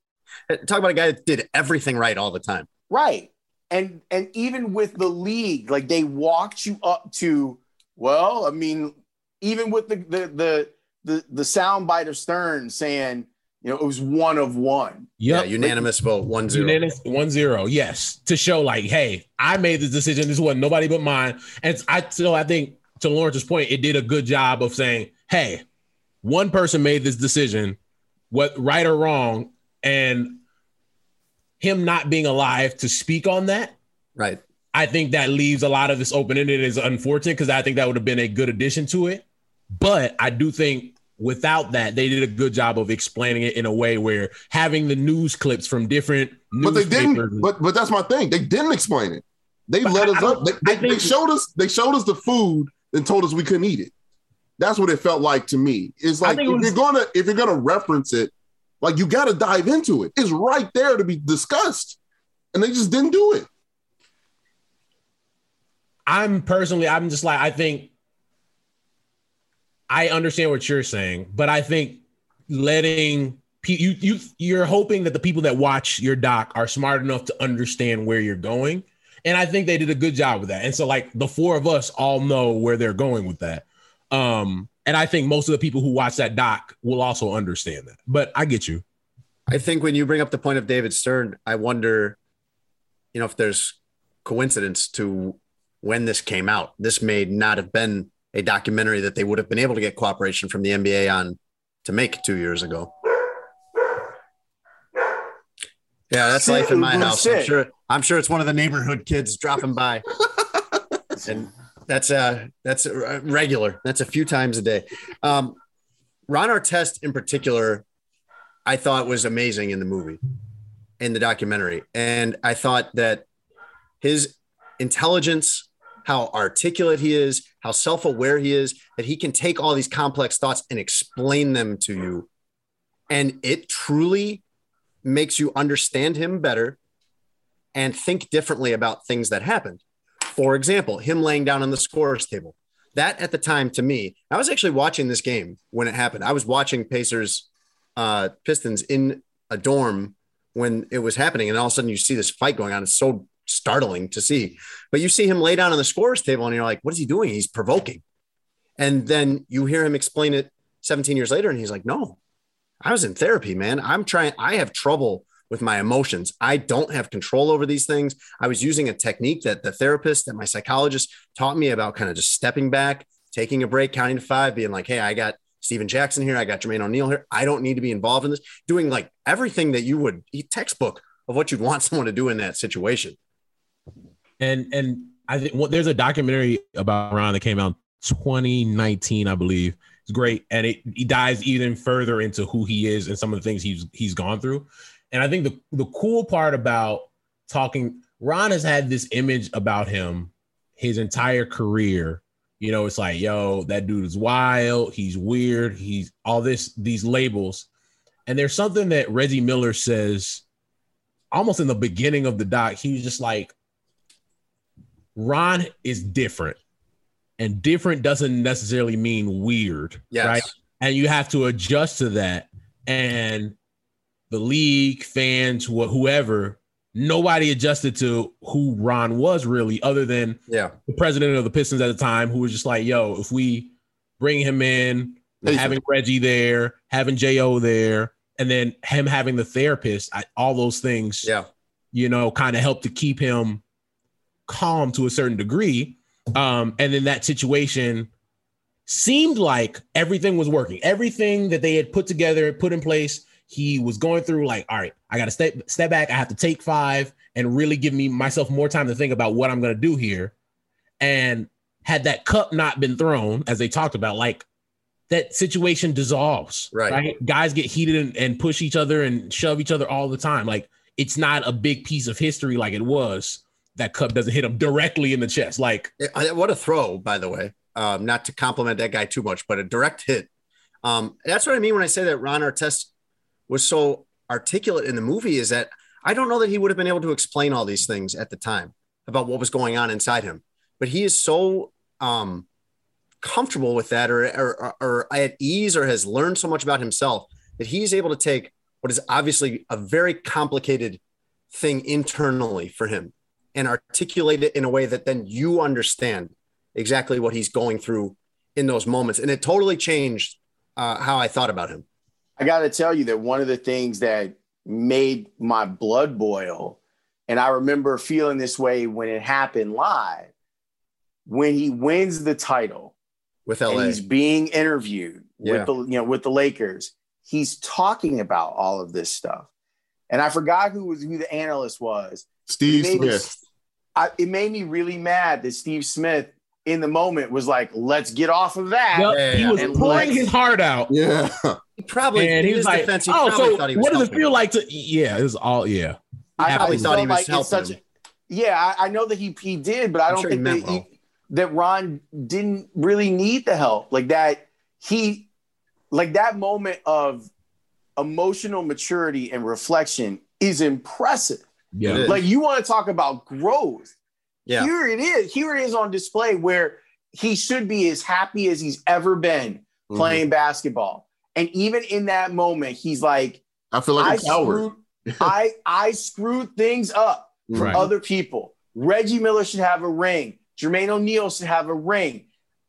Talk about a guy that did everything right all the time. Right. And and even with the league, like they walked you up to, well, I mean, even with the the the the, the soundbite of Stern saying, you know, it was one of one. Yeah, unanimous vote, one zero. Unanimous one zero. Yes, to show like, hey, I made this decision. This wasn't nobody but mine. And I still, I think to Lawrence's point, it did a good job of saying, hey, one person made this decision, what right or wrong, and him not being alive to speak on that. Right. I think that leaves a lot of this open ended. Is unfortunate because I think that would have been a good addition to it. But I do think without that, they did a good job of explaining it in a way where having the news clips from different but they newspapers- didn't. But but that's my thing. They didn't explain it. They But let I- us I up. They, they, they showed us. They showed us the food and told us we couldn't eat it. That's what it felt like to me. It's like if it was- you're gonna if you're gonna reference it, like you got to dive into it. It's right there to be discussed, and they just didn't do it. I'm personally, I'm just like, I think I understand what you're saying, but I think letting you you you're hoping that the people that watch your doc are smart enough to understand where you're going, and I think they did a good job with that. And so, like the four of us all know where they're going with that. Um, and I think most of the people who watch that doc will also understand that. But I get you. I think when you bring up the point of David Stern, I wonder, you know, if there's coincidence to when this came out. This may not have been a documentary that they would have been able to get cooperation from the NBA on to make two years ago. Yeah, that's life in my house. I'm sure. I'm sure it's one of the neighborhood kids dropping by, (laughs) and that's uh that's uh, regular. That's a few times a day. Um, Ron Artest in particular, I thought was amazing in the movie, in the documentary, and I thought that his intelligence, how articulate he is, how self-aware he is, that he can take all these complex thoughts and explain them to you, and it truly makes you understand him better and think differently about things that happened. For example, him laying down on the scorer's table. That at the time to me, I was actually watching this game when it happened. I was watching Pacers uh, Pistons in a dorm when it was happening, and all of a sudden you see this fight going on. It's so startling to see. But you see him lay down on the scorer's table, and you're like, what is he doing? He's provoking. And then you hear him explain it 17 years later, and he's like, no, I was in therapy, man. I'm trying, I have trouble with my emotions. I don't have control over these things. I was using a technique that the therapist, that my psychologist taught me about kind of just stepping back, taking a break, counting to five, being like, hey, I got Stephen Jackson here. I got Jermaine O'Neal here. I don't need to be involved in this, doing like everything that you would textbook of what you'd want (laughs) someone to do in that situation. And and I think well, there's a documentary about Ron that came out 2019, I believe. It's great, and it dives even further into who he is and some of the things he's he's gone through. And I think the the cool part about talking, Ron has had this image about him his entire career. You know, it's like, yo, that dude is wild. He's weird. He's all this these labels. And there's something that Reggie Miller says almost in the beginning of the doc. He was just like, Ron is different, and different doesn't necessarily mean weird, Yes. right? And you have to adjust to that. And the league, fans, wh- whoever, nobody adjusted to who Ron was really, other than Yeah. the president of the Pistons at the time, who was just like, "Yo, if we bring him in, Hey, having Reggie there, having Jo there, and then him having the therapist, I, all those things, Yeah. you know, kind of help to keep him calm to a certain degree. Um, and then that situation seemed like everything was working. Everything that they had put together, put in place, he was going through like, all right, I got to step step back. I have to take five and really give me myself more time to think about what I'm going to do here. And had that cup not been thrown, as they talked about, like that situation dissolves. Right. Guys get heated and, and push each other and shove each other all the time. Like it's not a big piece of history like it was. That cup doesn't hit him directly in the chest. Like What a throw, by the way. Um, not to compliment that guy too much, but a direct hit. Um, that's what I mean when I say that Ron Artest was so articulate in the movie. Is that I don't know that he would have been able to explain all these things at the time about what was going on inside him, but he is so um, comfortable with that, or, or or at ease, or has learned so much about himself that he's able to take what is obviously a very complicated thing internally for him and articulate it in a way that then you understand exactly what he's going through in those moments. And it totally changed uh, how I thought about him. I got to tell you that one of the things that made my blood boil, and I remember feeling this way when it happened live, when he wins the title with and LA. he's being interviewed Yeah. with the you know with the Lakers. He's talking about all of this stuff, and I forgot who was who the analyst was. Steve It made me- Smith. I, it made me really mad that Steve Smith in the moment was like, "Let's get off of that." Yep, yeah, he was And pouring his heart out. Yeah. He probably, and he was like, defense, he "Oh, probably so thought he was what does it feel like to?" Yeah, it was all. Yeah, I, probably thought he felt was like helping such. him. Yeah, I, I know that he he did, but I I'm don't sure think meant that he, that Ron didn't really need the help. Like that, he like that moment of emotional maturity and reflection is impressive. yeah. Like you want to talk about growth. Yeah. Here it is. Here it is on display where he should be as happy as he's ever been Mm-hmm. playing basketball. And even in that moment, he's like, I feel like I a coward. screwed, I I screwed things up for Right. other people. Reggie Miller should have a ring. Jermaine O'Neal should have a ring.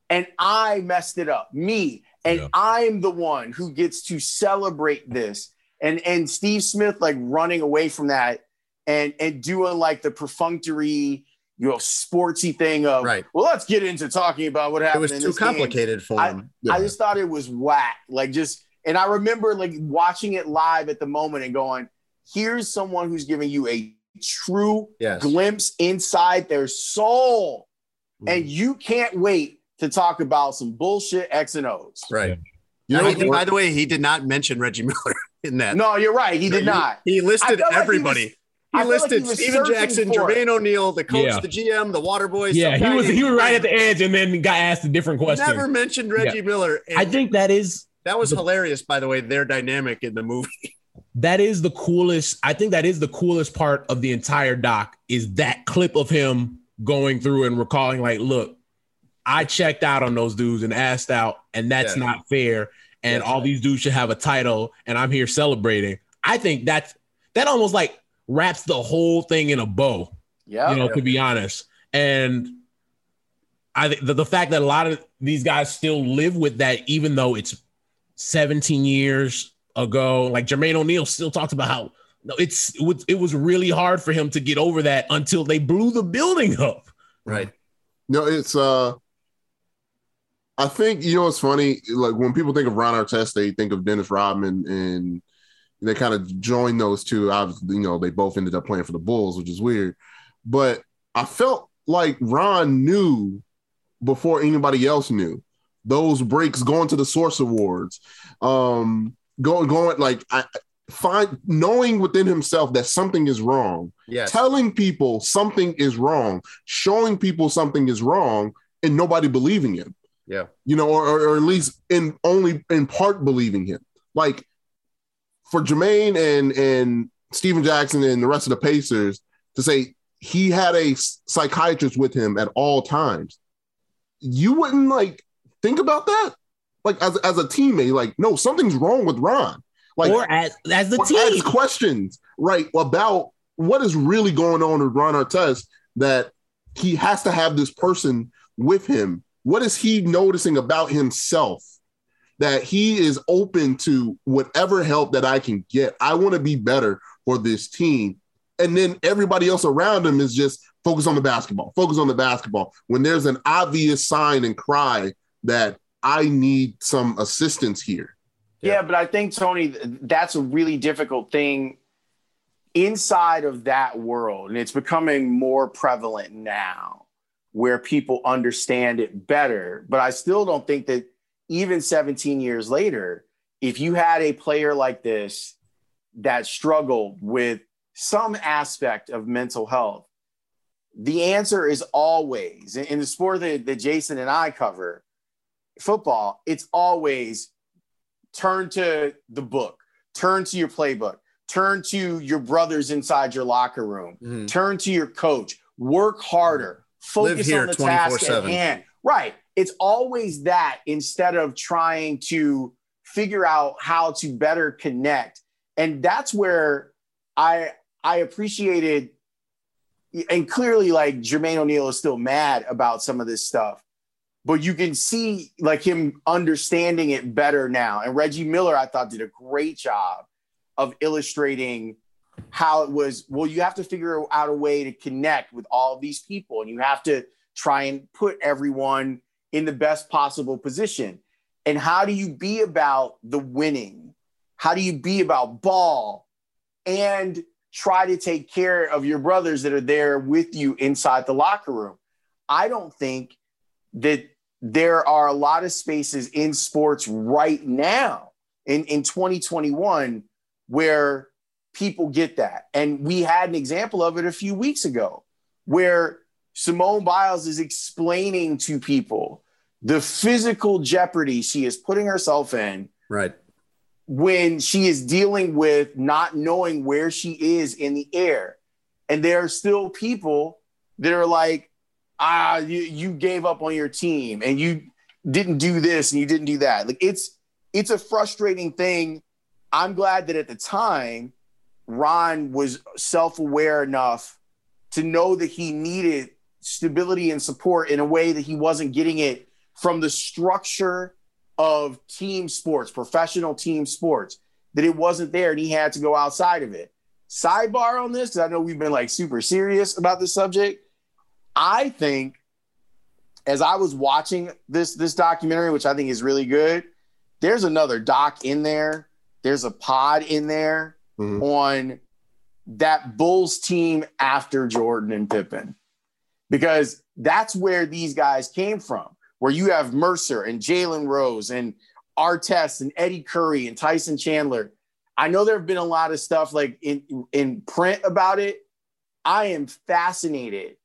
And I messed it up. Me. And Yeah. I'm the one who gets to celebrate this. And and Steve Smith like running away from that and and doing like the perfunctory, you know, sportsy thing of Right. well, let's get into talking about what happened. It happened. was in too this game. complicated for I- him. Yeah. I just thought it was whack. Like just, and I remember like watching it live at the moment and going, here's someone who's giving you a true Yes. glimpse inside their soul. Mm. And you can't wait to talk about some bullshit X and O's. Right. You And know, I by the way, he did not mention Reggie Miller (laughs) in that. No, you're right. He did He- not. He I listed everybody. like he everybody. I felt like listed he Stephen Jackson, for it. Jermaine O'Neal, the coach, Yeah. the GM, the water boys. Yeah, he was he was right at the (laughs) edge, and then got asked a different question. Never mentioned Reggie Miller. And I think that is that was the- hilarious, by the way, their dynamic in the movie. (laughs) that is the coolest. I think that is the coolest part of the entire doc is that clip of him going through and recalling, like, look, I checked out on those dudes and asked out, and that's Yeah. not fair. And That's all right. these dudes should have a title, and I'm here celebrating. I think that's that almost like wraps the whole thing in a bow. Yeah. you know, to be honest. And I think the, the fact that a lot of these guys still live with that, even though it's 17 years ago, like Jermaine O'Neal still talks about how no, it's it was, it was really hard for him to get over that until they blew the building up. Right. No, it's uh I think you know it's funny. Like when people think of Ron Artest, they think of Dennis Rodman, and they kind of joined those two. Obviously, you know, they both ended up playing for the Bulls, which is weird. But I felt like Ron knew before anybody else knew those breaks going to the Source Awards, um, going going like I find knowing within himself that something is wrong Yes. telling people something is wrong, showing people something is wrong, and nobody believing him. Yeah. You know, or, or at least in only in part believing him. Like for Jermaine and and Stephen Jackson and the rest of the Pacers to say he had a psychiatrist with him at all times. You wouldn't like think about that? Like as, as a teammate, like, no, something's wrong with Ron. Like or as as the team. ask questions, right, about what is really going on with Ron Artest that he has to have this person with him. What is he noticing about himself that he is open to whatever help that I can get. I want to be better for this team. And then everybody else around him is just focus on the basketball, focus on the basketball. When there's an obvious sign and cry that I need some assistance here. Yeah, yeah but I think, Tony, that's a really difficult thing inside of that world. And it's becoming more prevalent now where people understand it better. But I still don't think that even 17 years later, if you had a player like this that struggled with some aspect of mental health, the answer is always in the sport that, that Jason and I cover, football, it's always turn to the book, turn to your playbook, turn to your brothers inside your locker room, mm-hmm. turn to your coach, work harder, focus on the task at hand. Right. It's always that instead of trying to figure out how to better connect. And that's where I I appreciated and clearly like Jermaine O'Neal is still mad about some of this stuff. But you can see like him understanding it better now. And Reggie Miller, I thought, did a great job of illustrating how it was. Well, you have to figure out a way to connect with all these people, and you have to try and put everyone in the best possible position. And how do you be about the winning? How do you be about ball and try to take care of your brothers that are there with you inside the locker room? I don't think that there are a lot of spaces in sports right now in, in 2021 where people get that. And we had an example of it a few weeks ago where Simone Biles is explaining to people the physical jeopardy she is putting herself in. Right. When she is dealing with not knowing where she is in the air. And there are still people that are like, ah, you, you gave up on your team and you didn't do this and you didn't do that. Like it's it's a frustrating thing. I'm glad that at the time Ron was self-aware enough to know that he needed stability and support in a way that he wasn't getting it from the structure of team sports, professional team sports, that it wasn't there and he had to go outside of it. Sidebar on this, because I know we've been like super serious about this subject. I think as I was watching this this documentary, which I think is really good, there's another doc in there. There's a pod in there mm-hmm. on that Bulls team after Jordan and Pippen because that's where these guys came from, where you have Mercer and Jalen Rose and Artest and Eddie Curry and Tyson Chandler. I know there have been a lot of stuff like in, in print about it. I am fascinated,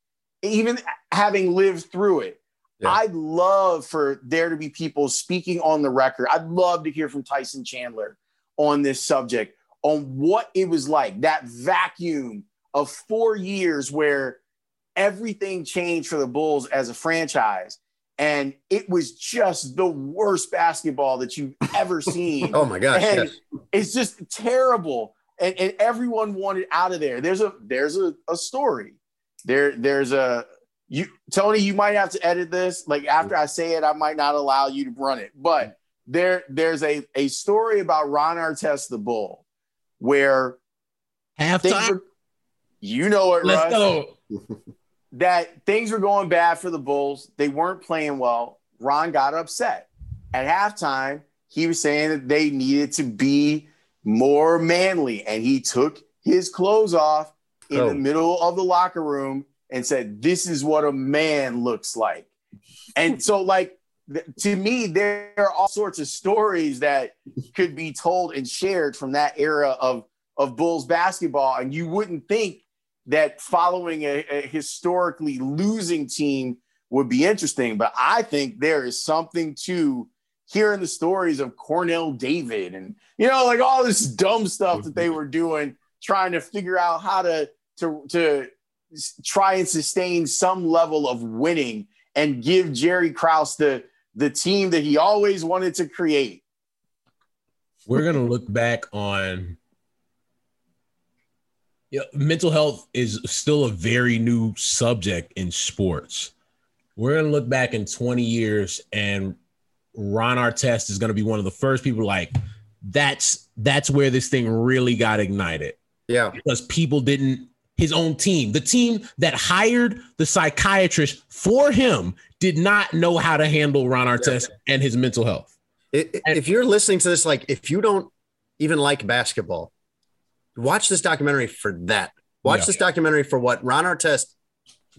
even having lived through it. Yeah. I'd love for there to be people speaking on the record. I'd love to hear from Tyson Chandler on this subject, on what it was like, that vacuum of four years where everything changed for the Bulls as a franchise. And it was just the worst basketball that you've ever (laughs) seen. oh my gosh. And yes. it's just terrible. And, and everyone wanted out of there. There's a there's a, a story. There there's a you Tony, you might have to edit this. Like after I say it, I might not allow you to run it. But there there's a a story about Ron Artest the Bull where halftime. You know it, Let's Russ. go. (laughs) that things were going bad for the Bulls. They weren't playing well. Ron got upset. At halftime, he was saying that they needed to be more manly, and he took his clothes off in oh. the middle of the locker room and said, This is what a man looks like. And so, like, to me, there are all sorts of stories that could be told and shared from that era of, of Bulls basketball. And you wouldn't think that following a, a, historically losing team would be interesting. But I think there is something to hearing the stories of Kornel David and you know, like all this dumb stuff that they mm-hmm. were doing, trying to figure out how to to to try and sustain some level of winning and give Jerry Krause the the team that he always wanted to create. We're gonna look back on yeah, mental health is still a very new subject in sports. We're gonna look back in 20 years and Ron Artest is going to be one of the first people like that's that's where this thing really got ignited. Yeah. Because people didn't his own team, the team that hired the psychiatrist for him did not know how to handle Ron Artest yeah. and his mental health. It, and, if you're listening to this like if you don't even like basketball, watch this documentary for that. Watch yeah. this documentary for what Ron Artest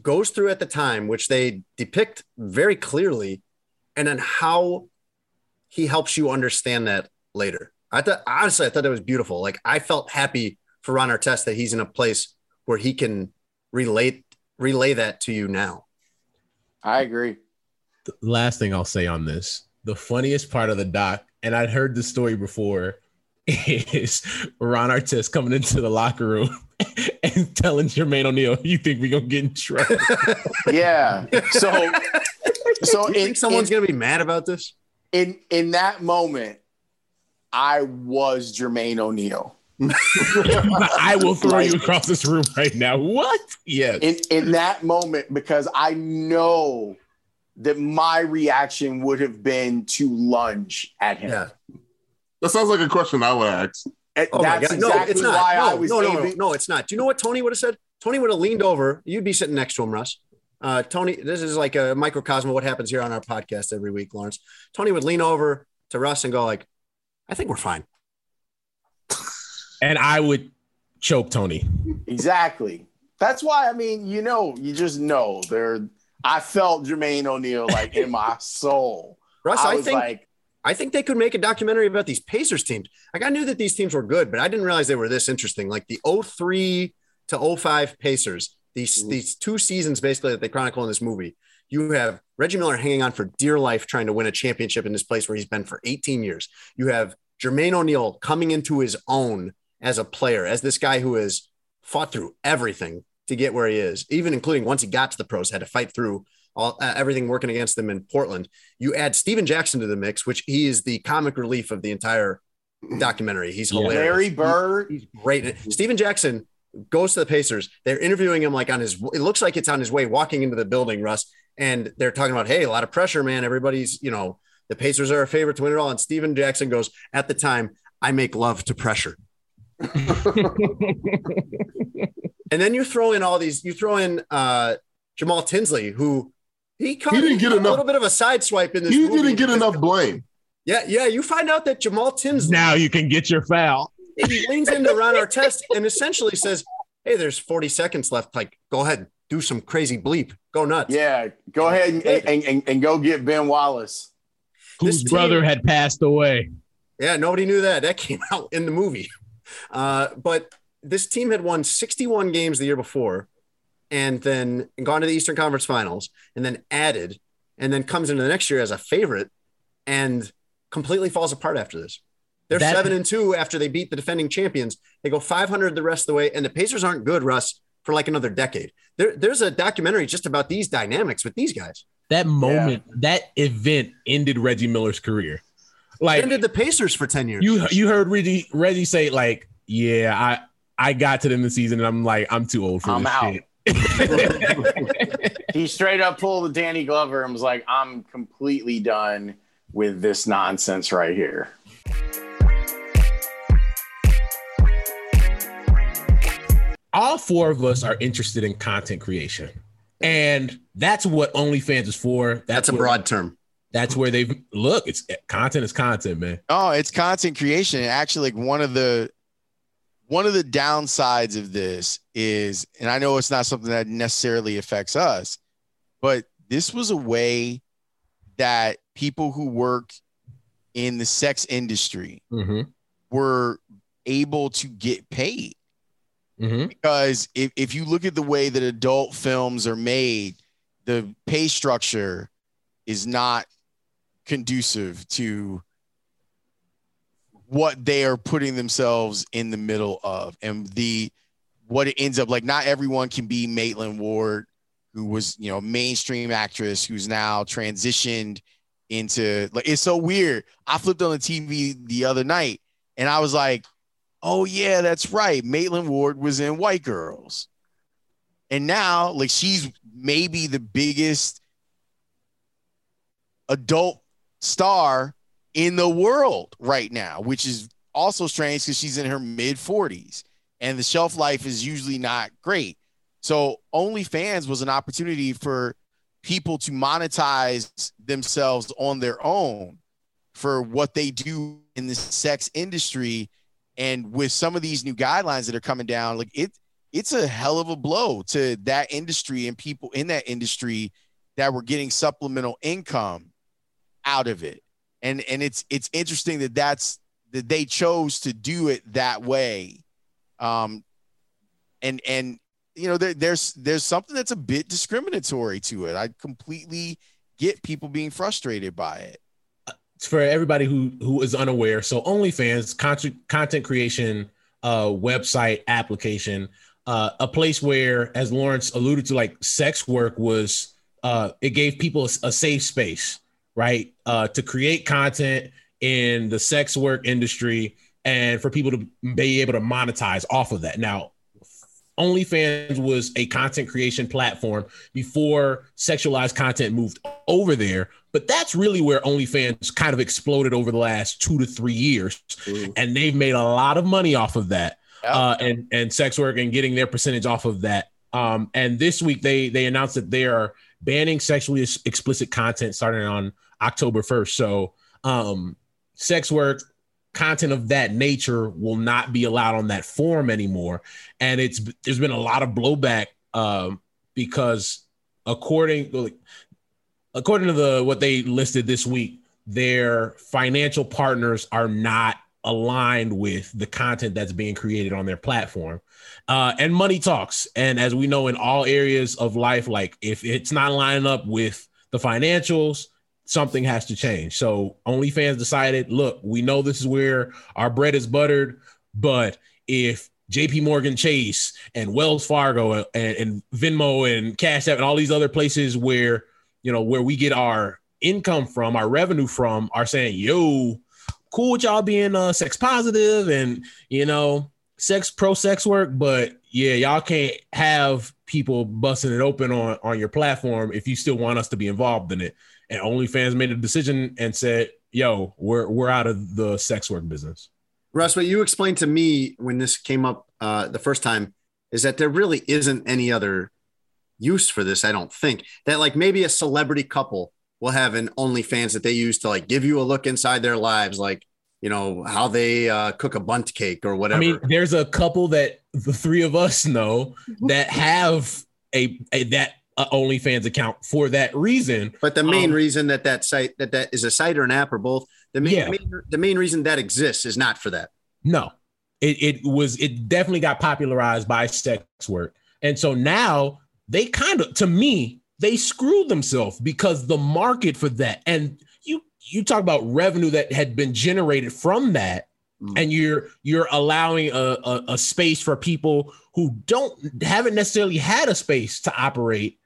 goes through at the time, which they depict very clearly, and then how he helps you understand that later. I thought honestly, I thought that was beautiful. Like I felt happy for Ron Artest that he's in a place where he can relate relay that to you now. I agree. The last thing I'll say on this, the funniest part of the doc, and I'd heard the story before, is Ron Artest coming into the locker room (laughs) and telling Jermaine O'Neal, "You think we're gonna get in trouble?" (laughs) yeah. So, (laughs) so you think someone's in, gonna be mad about this? In in that moment, I was Jermaine O'Neal. I will throw you across this room right now. What? Yes. In in that moment, because I know that my reaction would have been to lunge at him. Yeah. That sounds like a question I would ask. Oh That's exactly no, it's not. why no, I was no, no, no, no, it's not. Do you know what Tony would have said? Tony would have leaned over. You'd be sitting next to him, Russ. Uh, Tony, this is like a microcosm of what happens here on our podcast every week, Lawrence. Tony would lean over to Russ and go like, "I think we're fine." (laughs) and I would choke Tony. Exactly. That's why I mean, you know, you just know there. I felt Jermaine O'Neal like in my (laughs) soul. Russ, I, I think like, I think they could make a documentary about these Pacers teams. Like I knew that these teams were good, but I didn't realize they were this interesting. Like the 03 to 05 Pacers, these mm-hmm. these two seasons basically that they chronicle in this movie. You have Reggie Miller hanging on for dear life trying to win a championship in this place where he's been for 18 years. You have Jermaine O'Neal coming into his own as a player, as this guy who has fought through everything to get where he is, even including once he got to the pros, had to fight through all uh, everything working against them in Portland. You add Stephen Jackson to the mix, which he is the comic relief of the entire (clears throat) documentary. He's hilarious. Larry Bird, he's great. Stephen Jackson goes to the Pacers. They're interviewing him like on his. It looks like it's on his way walking into the building, Russ, and they're talking about, hey, a lot of pressure, man. Everybody's, you know, the Pacers are a favorite to win it all. And Stephen Jackson goes, at the time, I make love to pressure. (laughs) and then you throw in all these, you throw in uh, Jamal Tinsley, who he, he didn't get a enough, little bit of a side swipe in this. He didn't get enough blame. Yeah, yeah. You find out that Jamal Tinsley. Now you can get your foul. He leans into Ron Artest and essentially says, "Hey, there's 40 seconds left. Like, go ahead, do some crazy bleep, go nuts." Yeah, go ahead and, and, and, and go get Ben Wallace, whose brother had passed away. Yeah, nobody knew that. That came out in the movie. Uh, but this team had won 61 games the year before and then gone to the Eastern Conference Finals and then added and then comes into the next year as a favorite and completely falls apart after this. They're that, seven and two after they beat the defending champions. They go 500 the rest of the way, and the Pacers aren't good, Russ, for like another decade. There, there's a documentary just about these dynamics with these guys. That moment, yeah. that event ended Reggie Miller's career. Like ended the Pacers for 10 years. You you heard Reggie Reggie say, like, yeah, I I got to them the season and I'm like, I'm too old for I'm this out. shit. (laughs) he straight up pulled the Danny Glover and was like, I'm completely done with this nonsense right here. All four of us are interested in content creation. And that's what OnlyFans is for. That's, that's a broad term that's where they've look. It's content is content, man. Oh, it's content creation. Actually, like one of the one of the downsides of this is, and I know it's not something that necessarily affects us, but this was a way that people who work in the sex industry mm-hmm. were able to get paid. Mm-hmm. Because if, if you look at the way that adult films are made, the pay structure is not conducive to what they are putting themselves in the middle of and the what it ends up like not everyone can be Maitland Ward who was you know mainstream actress who's now transitioned into like it's so weird. I flipped on the TV the other night and I was like oh yeah that's right. Maitland Ward was in White Girls. And now like she's maybe the biggest adult star in the world right now, which is also strange because she's in her mid 40s and the shelf life is usually not great. So OnlyFans was an opportunity for people to monetize themselves on their own for what they do in the sex industry. And with some of these new guidelines that are coming down, like it, it's a hell of a blow to that industry and people in that industry that were getting supplemental income out of it. And and it's it's interesting that that's that they chose to do it that way. Um and and you know there, there's there's something that's a bit discriminatory to it. I completely get people being frustrated by it. For everybody who who is unaware, so OnlyFans content content creation uh website application uh, a place where, as Lawrence alluded to, like sex work was, uh, it gave people a, a safe space, right, uh, to create content in the sex work industry and for people to be able to monetize off of that. Now, OnlyFans was a content creation platform before sexualized content moved over there. But that's really where OnlyFans kind of exploded over the last two to three years. Ooh. And they've made a lot of money off of that uh, and and sex work and getting their percentage off of that. Um, and this week they they announced that they are banning sexually explicit content starting on October first. So um, sex work content of that nature will not be allowed on that form anymore. And it's there's been a lot of blowback um, because according according to the what they listed this week, their financial partners are not aligned with the content that's being created on their platform. Uh, and money talks. And as we know in all areas of life, like if it's not lining up with the financials, something has to change. So OnlyFans decided, look, we know this is where our bread is buttered, but if JP Morgan Chase and Wells Fargo and, and Venmo and Cash App and all these other places where, you know, where we get our income from, our revenue from, are saying, yo, cool with y'all being uh sex positive and you know sex pro sex work, but yeah, y'all can't have people busting it open on on your platform if you still want us to be involved in it. And OnlyFans made a decision and said, "Yo, we're we're out of the sex work business." Russ, what you explained to me when this came up uh, the first time is that there really isn't any other use for this. I don't think that like maybe a celebrity couple will have an OnlyFans that they use to like give you a look inside their lives, like you know how they uh, cook a bundt cake or whatever. I mean, there's a couple that the three of us know that have a, a that uh, OnlyFans account for that reason. But the main um, reason that that site that that is a site or an app or both, the main, yeah. main the main reason that exists is not for that. No, it it was it definitely got popularized by sex work, and so now they kind of to me they screwed themselves because the market for that and you you talk about revenue that had been generated from that mm. and you're you're allowing a, a, a, space for people who don't haven't necessarily had a space to operate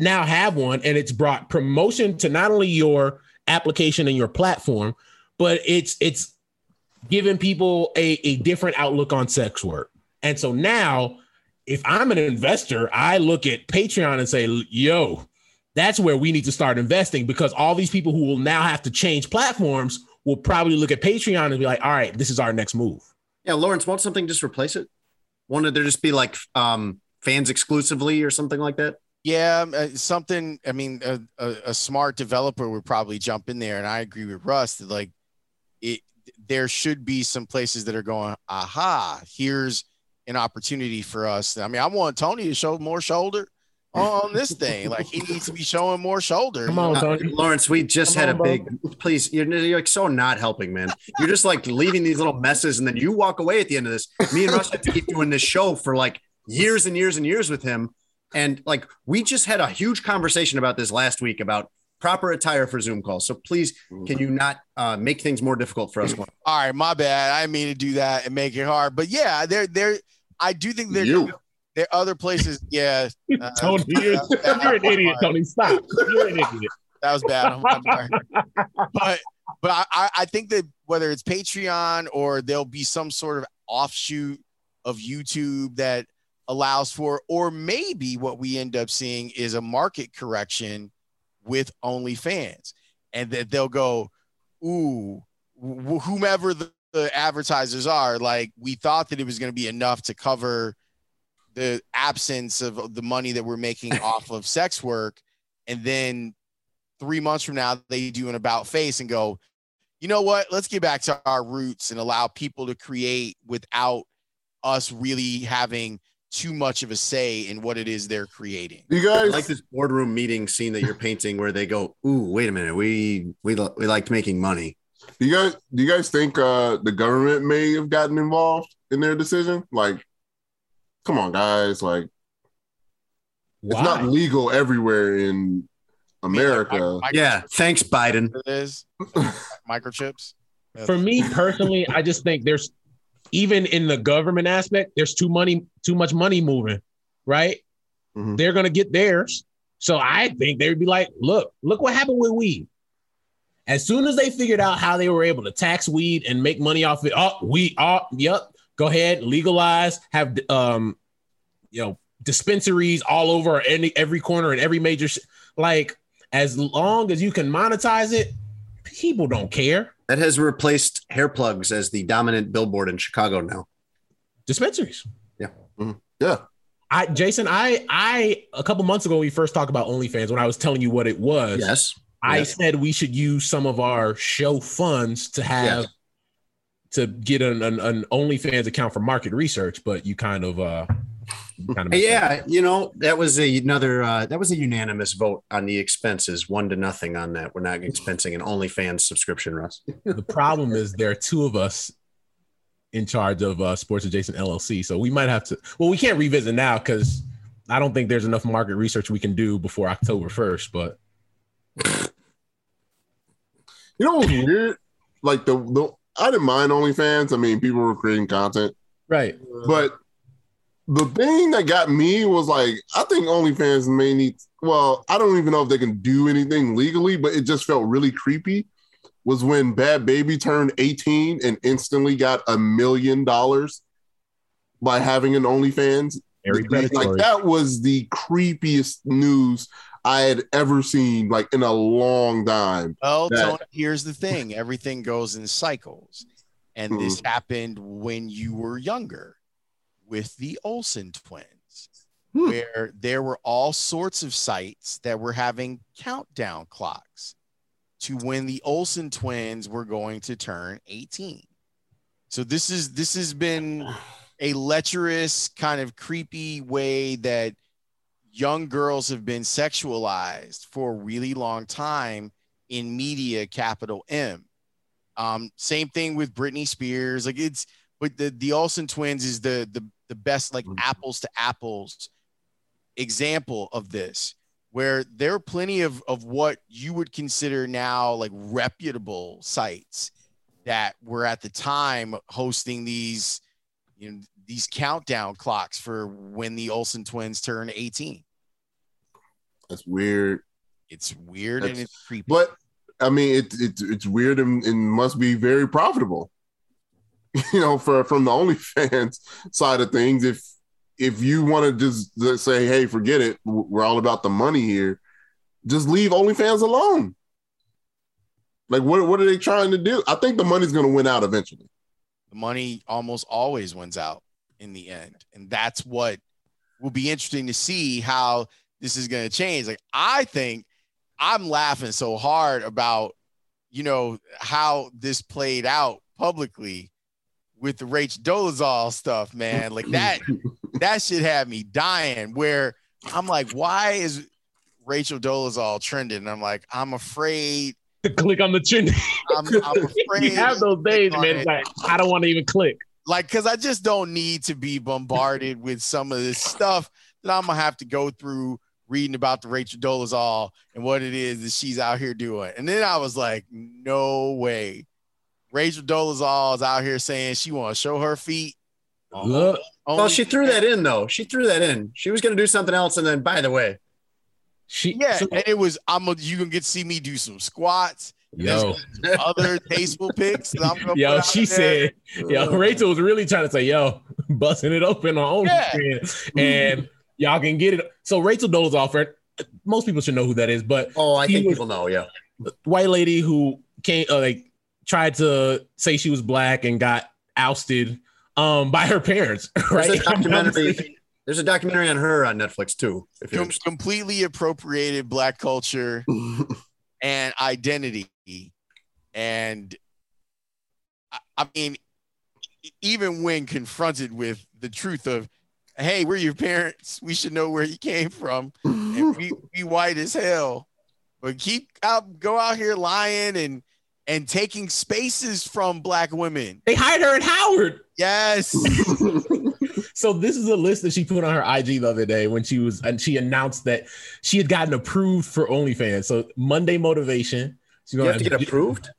now have one and it's brought promotion to not only your application and your platform but it's it's giving people a, a different outlook on sex work and so now if I'm an investor, I look at Patreon and say, yo, that's where we need to start investing because all these people who will now have to change platforms will probably look at Patreon and be like, all right, this is our next move. Yeah, Lawrence, won't something just replace it? Won't there just be like um, fans exclusively or something like that? Yeah, um, uh, something. I mean, a, a, a, smart developer would probably jump in there, and I agree with Russ that like it. There should be some places that are going, aha, here's an opportunity for us. I mean, I want Tony to show more shoulder on this thing. Like he needs to be showing more shoulder. Come on, Tony. Uh, Lawrence. We just Come had on, a big. Bro. Please, you're, you're like so not helping, man. You're just like leaving these little messes, and then you walk away at the end of this. Me and Russ have to keep doing this show for like years and years and years with him. And like we just had a huge conversation about this last week about proper attire for Zoom calls. So please, can you not uh, make things more difficult for us? (clears throat) All right, my bad. I mean to do that and make it hard, but yeah, there, there. I do think there, there are other places. Yeah, (laughs) uh, Tony, (laughs) you're, you're an idiot, Tony. Stop. You're an idiot. (laughs) That was bad. I'm, I'm but but I, I think that whether it's Patreon or there'll be some sort of offshoot of YouTube that allows for, or maybe what we end up seeing is a market correction with OnlyFans. and that they'll go, "Ooh, wh- whomever the, the advertisers are, like we thought that it was going to be enough to cover the absence of the money that we're making (laughs) off of sex work, and then three months from now they do an about face and go." You know what? Let's get back to our roots and allow people to create without us really having too much of a say in what it is they're creating. You I guys like this boardroom meeting scene that you're painting where they go, "Ooh, wait a minute, we we we liked making money." Do you guys do you guys think uh the government may have gotten involved in their decision? Like, come on, guys, like it's not legal everywhere in America. Micro- Yeah, thanks, Biden. it is (laughs) microchips. For me personally, I just think there's even in the government aspect, there's too money, too much money moving, right? Mhm. They're gonna get theirs. So I think they'd be like, look, look what happened with weed. As soon as they figured out how they were able to tax weed and make money off it, oh, we oh, yep, go ahead, legalize, have um, you know, dispensaries all over any every corner and every major sh- like as long as you can monetize it, people don't care. That has replaced hair plugs as the dominant billboard in Chicago now. dispensaries. Yeah. Yeah. I Jason, I I a couple months ago when we first talked about OnlyFans when I was telling you what it was. Yes. I yes. said we should use some of our show funds to have Yes. to get an, an an OnlyFans account for market research, but you kind of uh kind of Hey, yeah, you know that was a, another uh, that was a unanimous vote on the expenses, one to nothing on that. We're not expensing an OnlyFans subscription, Russ. the problem is there are two of us in charge of uh, Sports Adjacent LLC, so we might have to. Well, we can't revisit now because I don't think there's enough market research we can do before October first. But You know what's weird? Like the the I didn't mind OnlyFans. I mean, people were creating content, right, but the thing that got me was like, I think OnlyFans may need. Well, I don't even know if they can do anything legally, but it just felt really creepy. Was when Bhad Bhabie turned 18 and instantly got a million dollars by having an OnlyFans. very Like that was the creepiest news I had ever seen, like in a long time. Well, that- Tony, here's the thing: everything goes in cycles, and this mm. happened when you were younger with the Olsen twins, Hmm. where there were all sorts of sites that were having countdown clocks to when the Olsen twins were going to turn 18. So this is this has been a lecherous kind of creepy way that young girls have been sexualized for a really long time in media capital M. Um, same thing with Britney Spears. Like it's but the the Olsen twins is the the the best like mm-hmm. apples to apples example of this where there are plenty of of what you would consider now like reputable sites that were at the time hosting these you know these countdown clocks for when the Olsen twins turn 18. That's weird. It's weird and it's creepy. But I mean, it, it it's weird and, and must be very profitable. (laughs) You know, for from the OnlyFans (laughs) side of things, if if you want to just say, "Hey, forget it," we're all about the money here. Just leave OnlyFans alone. Like, what what are they trying to do? I think the money's going to win out eventually. the money almost always wins out in the end. And that's what will be interesting to see how this is going to change. Like, I think I'm laughing so hard about, you know, how this played out publicly with the Rach Dolezal stuff, man. Like that, (laughs) that shit had me dying. Where I'm like, why is Rachel Dolezal trending? And I'm like, I'm afraid. To click on the trend. I'm, I'm (laughs) afraid. you have those days, man. it. It's like I don't want to even click. like because I just don't need to be bombarded with some of this stuff that I'm gonna have to go through reading about the Rachel Dolezal and what it is that she's out here doing. And then I was like, no way. Rachel Dolezal is out here saying she want to show her feet. Look, Well, she threw that in though. She threw that in. She was going to do something else, and then by the way, she Yeah, so- and it was I'm gonna you gonna get to see me do some squats. yo, There's other (laughs) tasteful pics that I'm gonna yo, put out she there. said, yo, Rachel was really trying to say, yo, (laughs) busting it open on Yeah. OnlyFans, and y'all can get it. So Rachel Dolezal, for most people should know who that is, but oh, I think was- people know. Yeah, white lady who came uh, like tried to say she was black and got ousted um by her parents. Right? (laughs) There's a (laughs) documentary. There's a documentary on her on Netflix too. If Com- completely appropriated black culture (laughs) and identity. And I, I mean, even when confronted with the truth of, hey, we're your parents, we should know where you came from, and we we white as hell, but keep out, go out here lying and and taking spaces from black women. They hired her at Howard. Yes. (laughs) so this is a list that she put on her IG the other day when she was and she announced that she had gotten approved for OnlyFans. So Monday motivation. She's You gonna have to get approved.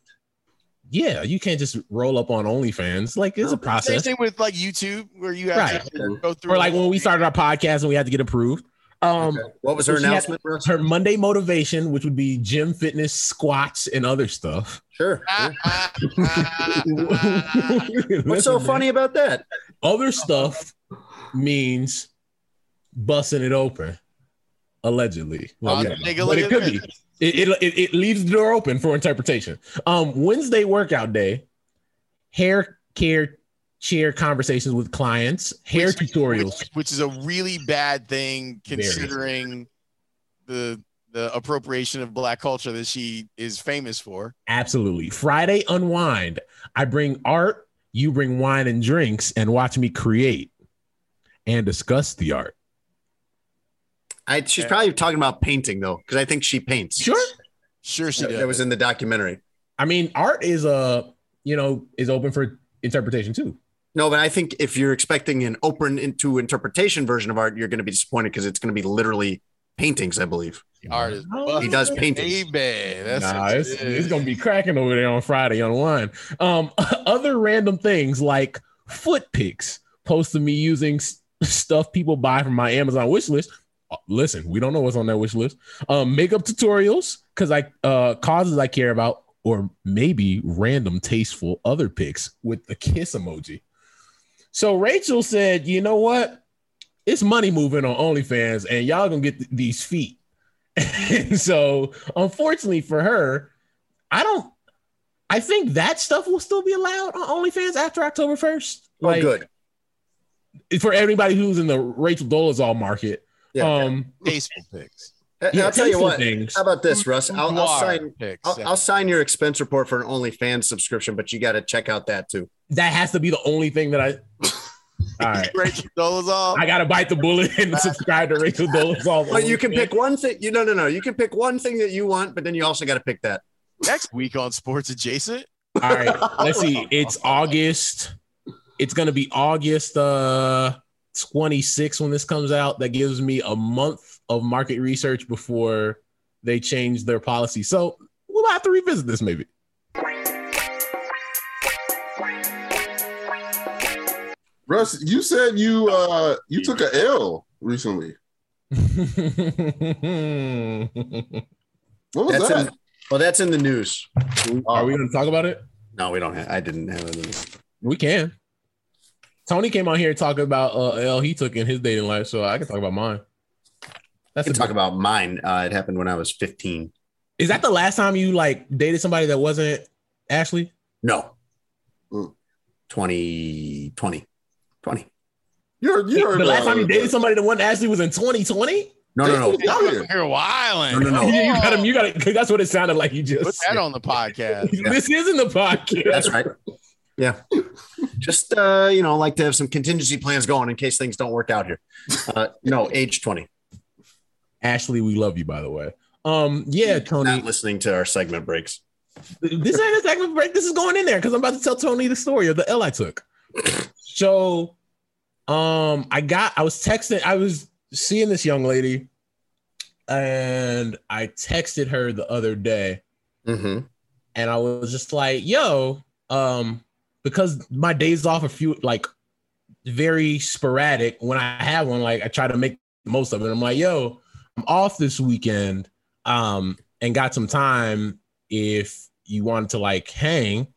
Yeah, you can't just roll up on OnlyFans. Like it's a process. Same thing with like YouTube, where you have Right. to go through. Or like when we started our podcast and we had to get approved. Um, What was her so she had announcement, Her Monday motivation, which would be gym, fitness, squats, and other stuff. Sure. (laughs) What's so funny about that? Other stuff means busting it open, allegedly. Well, Oh, yeah, but it could be. It, it, it, it leaves the door open for interpretation. Um, Wednesday workout day, hair care chair conversations with clients, hair Which- tutorials. which, which is a really bad thing considering the the appropriation of black culture that she is famous for. Absolutely. Friday unwind. I bring art, you bring wine and drinks, and watch me create and discuss the art. I, she's probably talking about painting though, because I think she paints. Sure. Sure, she That, did. that was in the documentary. I mean, art is uh, you know, is open for interpretation too. No, but I think if you're expecting an open into interpretation version of art, you're going to be disappointed because it's going to be literally paintings, I believe. The artist. He does paintings. Baby. That's nah, it's, it it's gonna be cracking over there on Friday on wine. Um, (laughs) other random things like foot pics, posts of me using stuff people buy from my Amazon wish list. Uh, Listen, we don't know what's on that wish list. Um, makeup tutorials because I uh causes I care about, or maybe random tasteful other pics with the kiss emoji. So Rachel said, you know what? It's money moving on OnlyFans, and y'all gonna get th- these feet. (laughs) and so, unfortunately for her, I don't. I think that stuff will still be allowed on OnlyFans after October first. Oh, good. for everybody who's in the Rachel Dolezal market. Yeah. um, tasteful pics. And Yeah, I'll tell you what. things. How about this, Russ? I'll, I'll sign. pics, I'll, yeah. I'll sign your expense report for an OnlyFans subscription, but you got to check out that too. That has to be the only thing that I. (laughs) All right, Rachel Dolezal. I gotta bite the bullet and (laughs) subscribe to Rachel Dolezal. But you can pick one thing. You no, no, no. You can pick one thing that you want, but then you also got to pick that. Next week on Sports Adjacent. All right, let's see. It's August. It's gonna be August uh 26 when this comes out. That gives me a month of market research before they change their policy. So we'll have to revisit this maybe. Russ, you said you uh you took a L recently. (laughs) What was That's that? in, well, that's in the news. Are we gonna talk about it? No, we don't. Have, I didn't have it. We can. Tony came on here talking about uh L he took in his dating life, so I can talk about mine. I That's can a- talk about mine. Uh, it happened when I was 15. Is that the last time you like dated somebody that wasn't Ashley? No. Mm. 20, 20, 20. You're you're the last time you dated somebody that wasn't Ashley was in 2020? No, no, no. Out here. You're wilding. No, no, no. (laughs) you got him. You got it. That's what it sounded like. You just Put that on the podcast. (laughs) This isn't the podcast. That's right. Yeah. Just, uh, you know, like to have some contingency plans going in case things don't work out here. Uh, no, age 20. Ashley, we love you, by the way. Um, yeah, Tony. Not listening to our segment breaks. this ain't a segment break. This is going in there because I'm about to tell Tony the story of the L I took. (laughs) So, um, I got, I was texting, I was seeing this young lady, and I texted her the other day, Mm-hmm. and I was just like, "Yo, um, because my days off are few, like, very sporadic. When I have one, like, I try to make most of it. I'm like, yo, I'm off this weekend, um, and got some time if you wanted to like hang.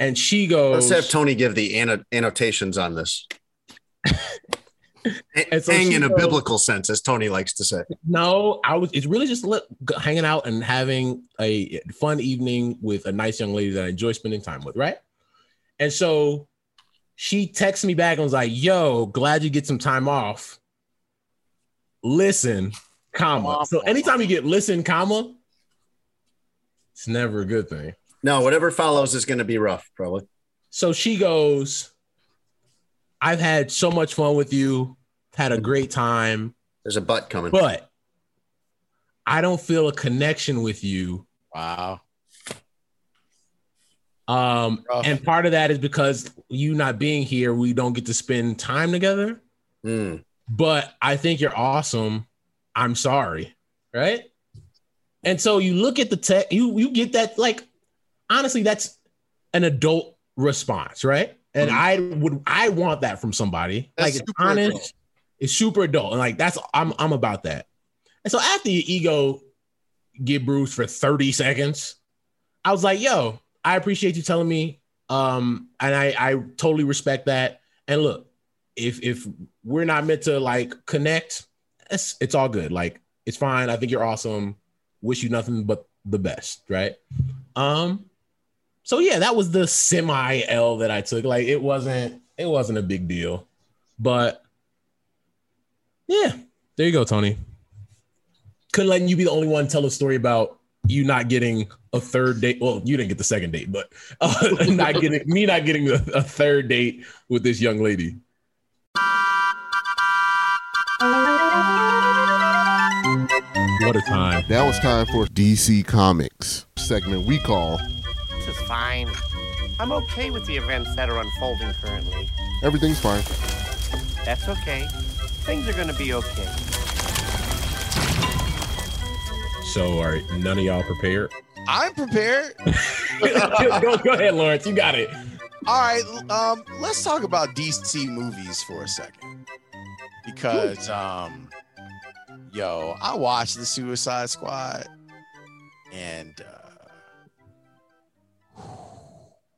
And she goes, Let's have Tony give the anno- annotations on this. (laughs) And so Hang she in a goes- biblical sense, as Tony likes to say. No, I was. It's really just li- hanging out and having a fun evening with a nice young lady that I enjoy spending time with, right? And so she texts me back and was like, "Yo, glad you get some time off. Listen, comma. So anytime you get listen, comma, it's never a good thing. No, whatever follows is going to be rough, probably. So she goes, I've had so much fun with you, had a great time, There's a butt coming. but I don't feel a connection with you. Wow. Um, Rough. and part of that is because you not being here, we don't get to spend time together. Hmm. But I think you're awesome. I'm sorry, right? And so you look at the tech, you you get that like honestly, that's an adult response, right? And I would I want that from somebody. That's like it's honest, adult. it's super adult, and like that's I'm I'm about that. And so after your ego get bruised for 30 seconds, I was like, yo, I appreciate you telling me. Um, and I I totally respect that. And look, if if we're not meant to like connect, it's it's all good. Like it's fine. I think you're awesome. Wish you nothing but the best, right? Um, so yeah, that was the semi L that I took. Like it wasn't it wasn't a big deal, but yeah, there you go, Tony. Couldn't letting you be the only one tell a story about you not getting a third date. Well, you didn't get the second date, but uh, (laughs) not getting me not getting a, a third date with this young lady. What a time. Now it's time for DC Comics segment we call This is fine. I'm okay with the events that are unfolding currently. Everything's Fine. That's okay. Things are gonna be okay. So are none of y'all prepared? I'm prepared. (laughs) go, go ahead, Lawrence. You got it. All right, um, let's talk about DC movies for a second. Because um yo, I watched the Suicide Squad and uh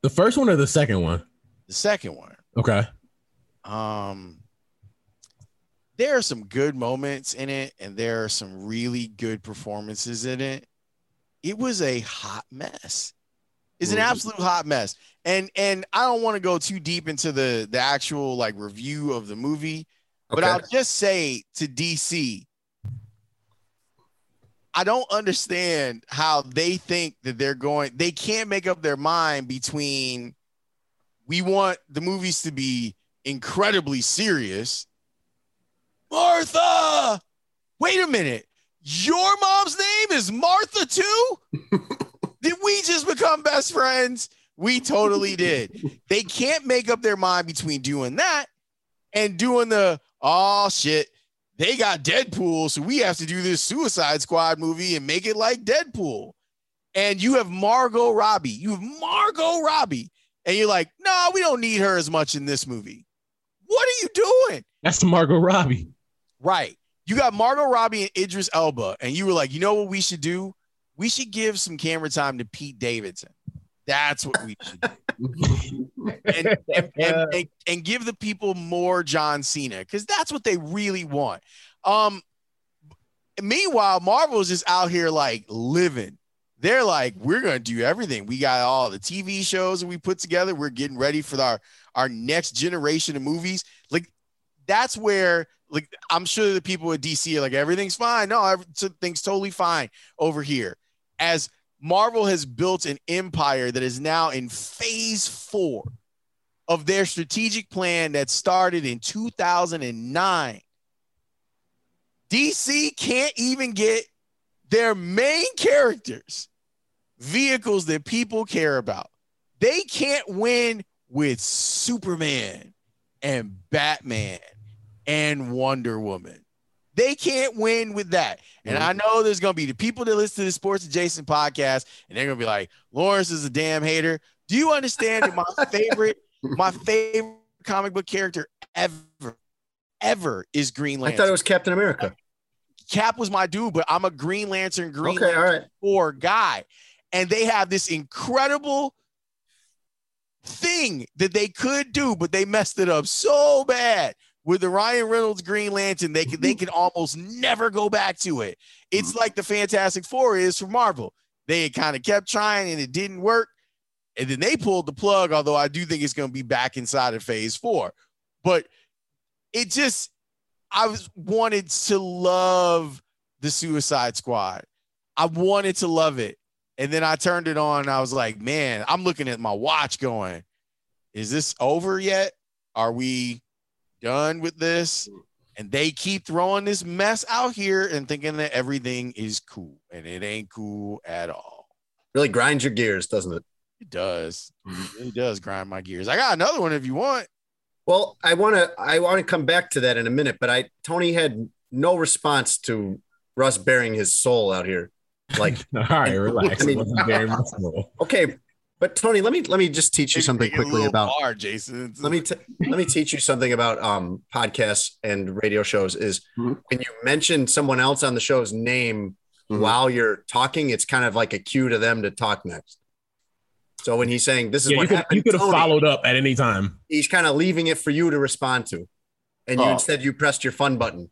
The first one or the second one? the second one. Okay. Um there are some good moments in it and there are some really good performances in it. It was a hot mess. It's an absolute hot mess. And and I don't want to go too deep into the the actual like review of the movie, but Okay. I'll just say to DC I don't understand how they think that they're going they can't make up their mind between we want the movies to be incredibly serious. Martha! Wait a minute. Your mom's name is Martha too? (laughs) did we just become best friends? We totally (laughs) did. They can't make up their mind between doing that and doing the oh shit. They got Deadpool, so we have to do this Suicide Squad movie and make it like Deadpool. And you have Margot Robbie. You have Margot Robbie. And you're like, no, we don't need her as much in this movie. What are you doing? That's Margot Robbie. Right. You got Margot Robbie and Idris Elba, and you were like, you know what we should do? We should give some camera time to Pete Davidson. That's what we should do. (laughs) and, and, and, and, and give the people more John Cena because that's what they really want. Um, meanwhile, Marvel's just out here like living. They're like, we're gonna do everything. We got all the TV shows that we put together. We're getting ready for our our next generation of movies. Like that's where like I'm sure the people at DC are like everything's fine. No, everything's totally fine over here. As Marvel has built an empire that is now in phase four of their strategic plan that started in 2009. DC can't even get their main characters vehicles that people care about. They can't win with Superman and Batman and Wonder Woman. They can't win with that. And I mm-hmm. know there's going to be the people that listen to the Sports Adjacent podcast, and they're going to be like, Lawrence is a damn hater. Do you understand that my (laughs) favorite, my favorite comic book character ever, ever is Green Lantern? I thought it was Captain America. Cap was my dude, but I'm a Green Lantern, Green Okay, Lantern right. 4 guy. And they have this incredible thing that they could do, but they messed it up so bad. With the Ryan Reynolds Green Lantern, they can they (laughs) can almost never go back to it. It's mm-hmm. like the Fantastic Four is for Marvel. They kind of kept trying and it didn't work. And then they pulled the plug, although I do think it's going to be back inside of phase four. But it just, I was wanted to love the Suicide Squad. I wanted to love it. And then I turned it on and I was like, man, I'm looking at my watch going, is this over yet? Are we done with this? And they keep throwing this mess out here and thinking that everything is cool, and it ain't cool at all. Really grinds your gears, doesn't it? It does. It mm-hmm. really does grind my gears. I got another one if you want. Well, I want to I want to come back to that in a minute, but I Tony had no response to Russ bearing his soul out here. Like, (laughs) all right, relax. I mean- it wasn't very (laughs) okay, but Tony, let me let me just teach you something Make it a quickly about bar, Jason. let me t- let me teach you something about um podcasts and radio shows is Mhm. when you mention someone else on the show's name Mhm. while you're talking it's kind of like a cue to them to talk next so when he's saying this is Yeah, what you could happened you could have Tony," followed up at any time. he's kind of leaving it for you to respond to and you Oh. instead you pressed your fun button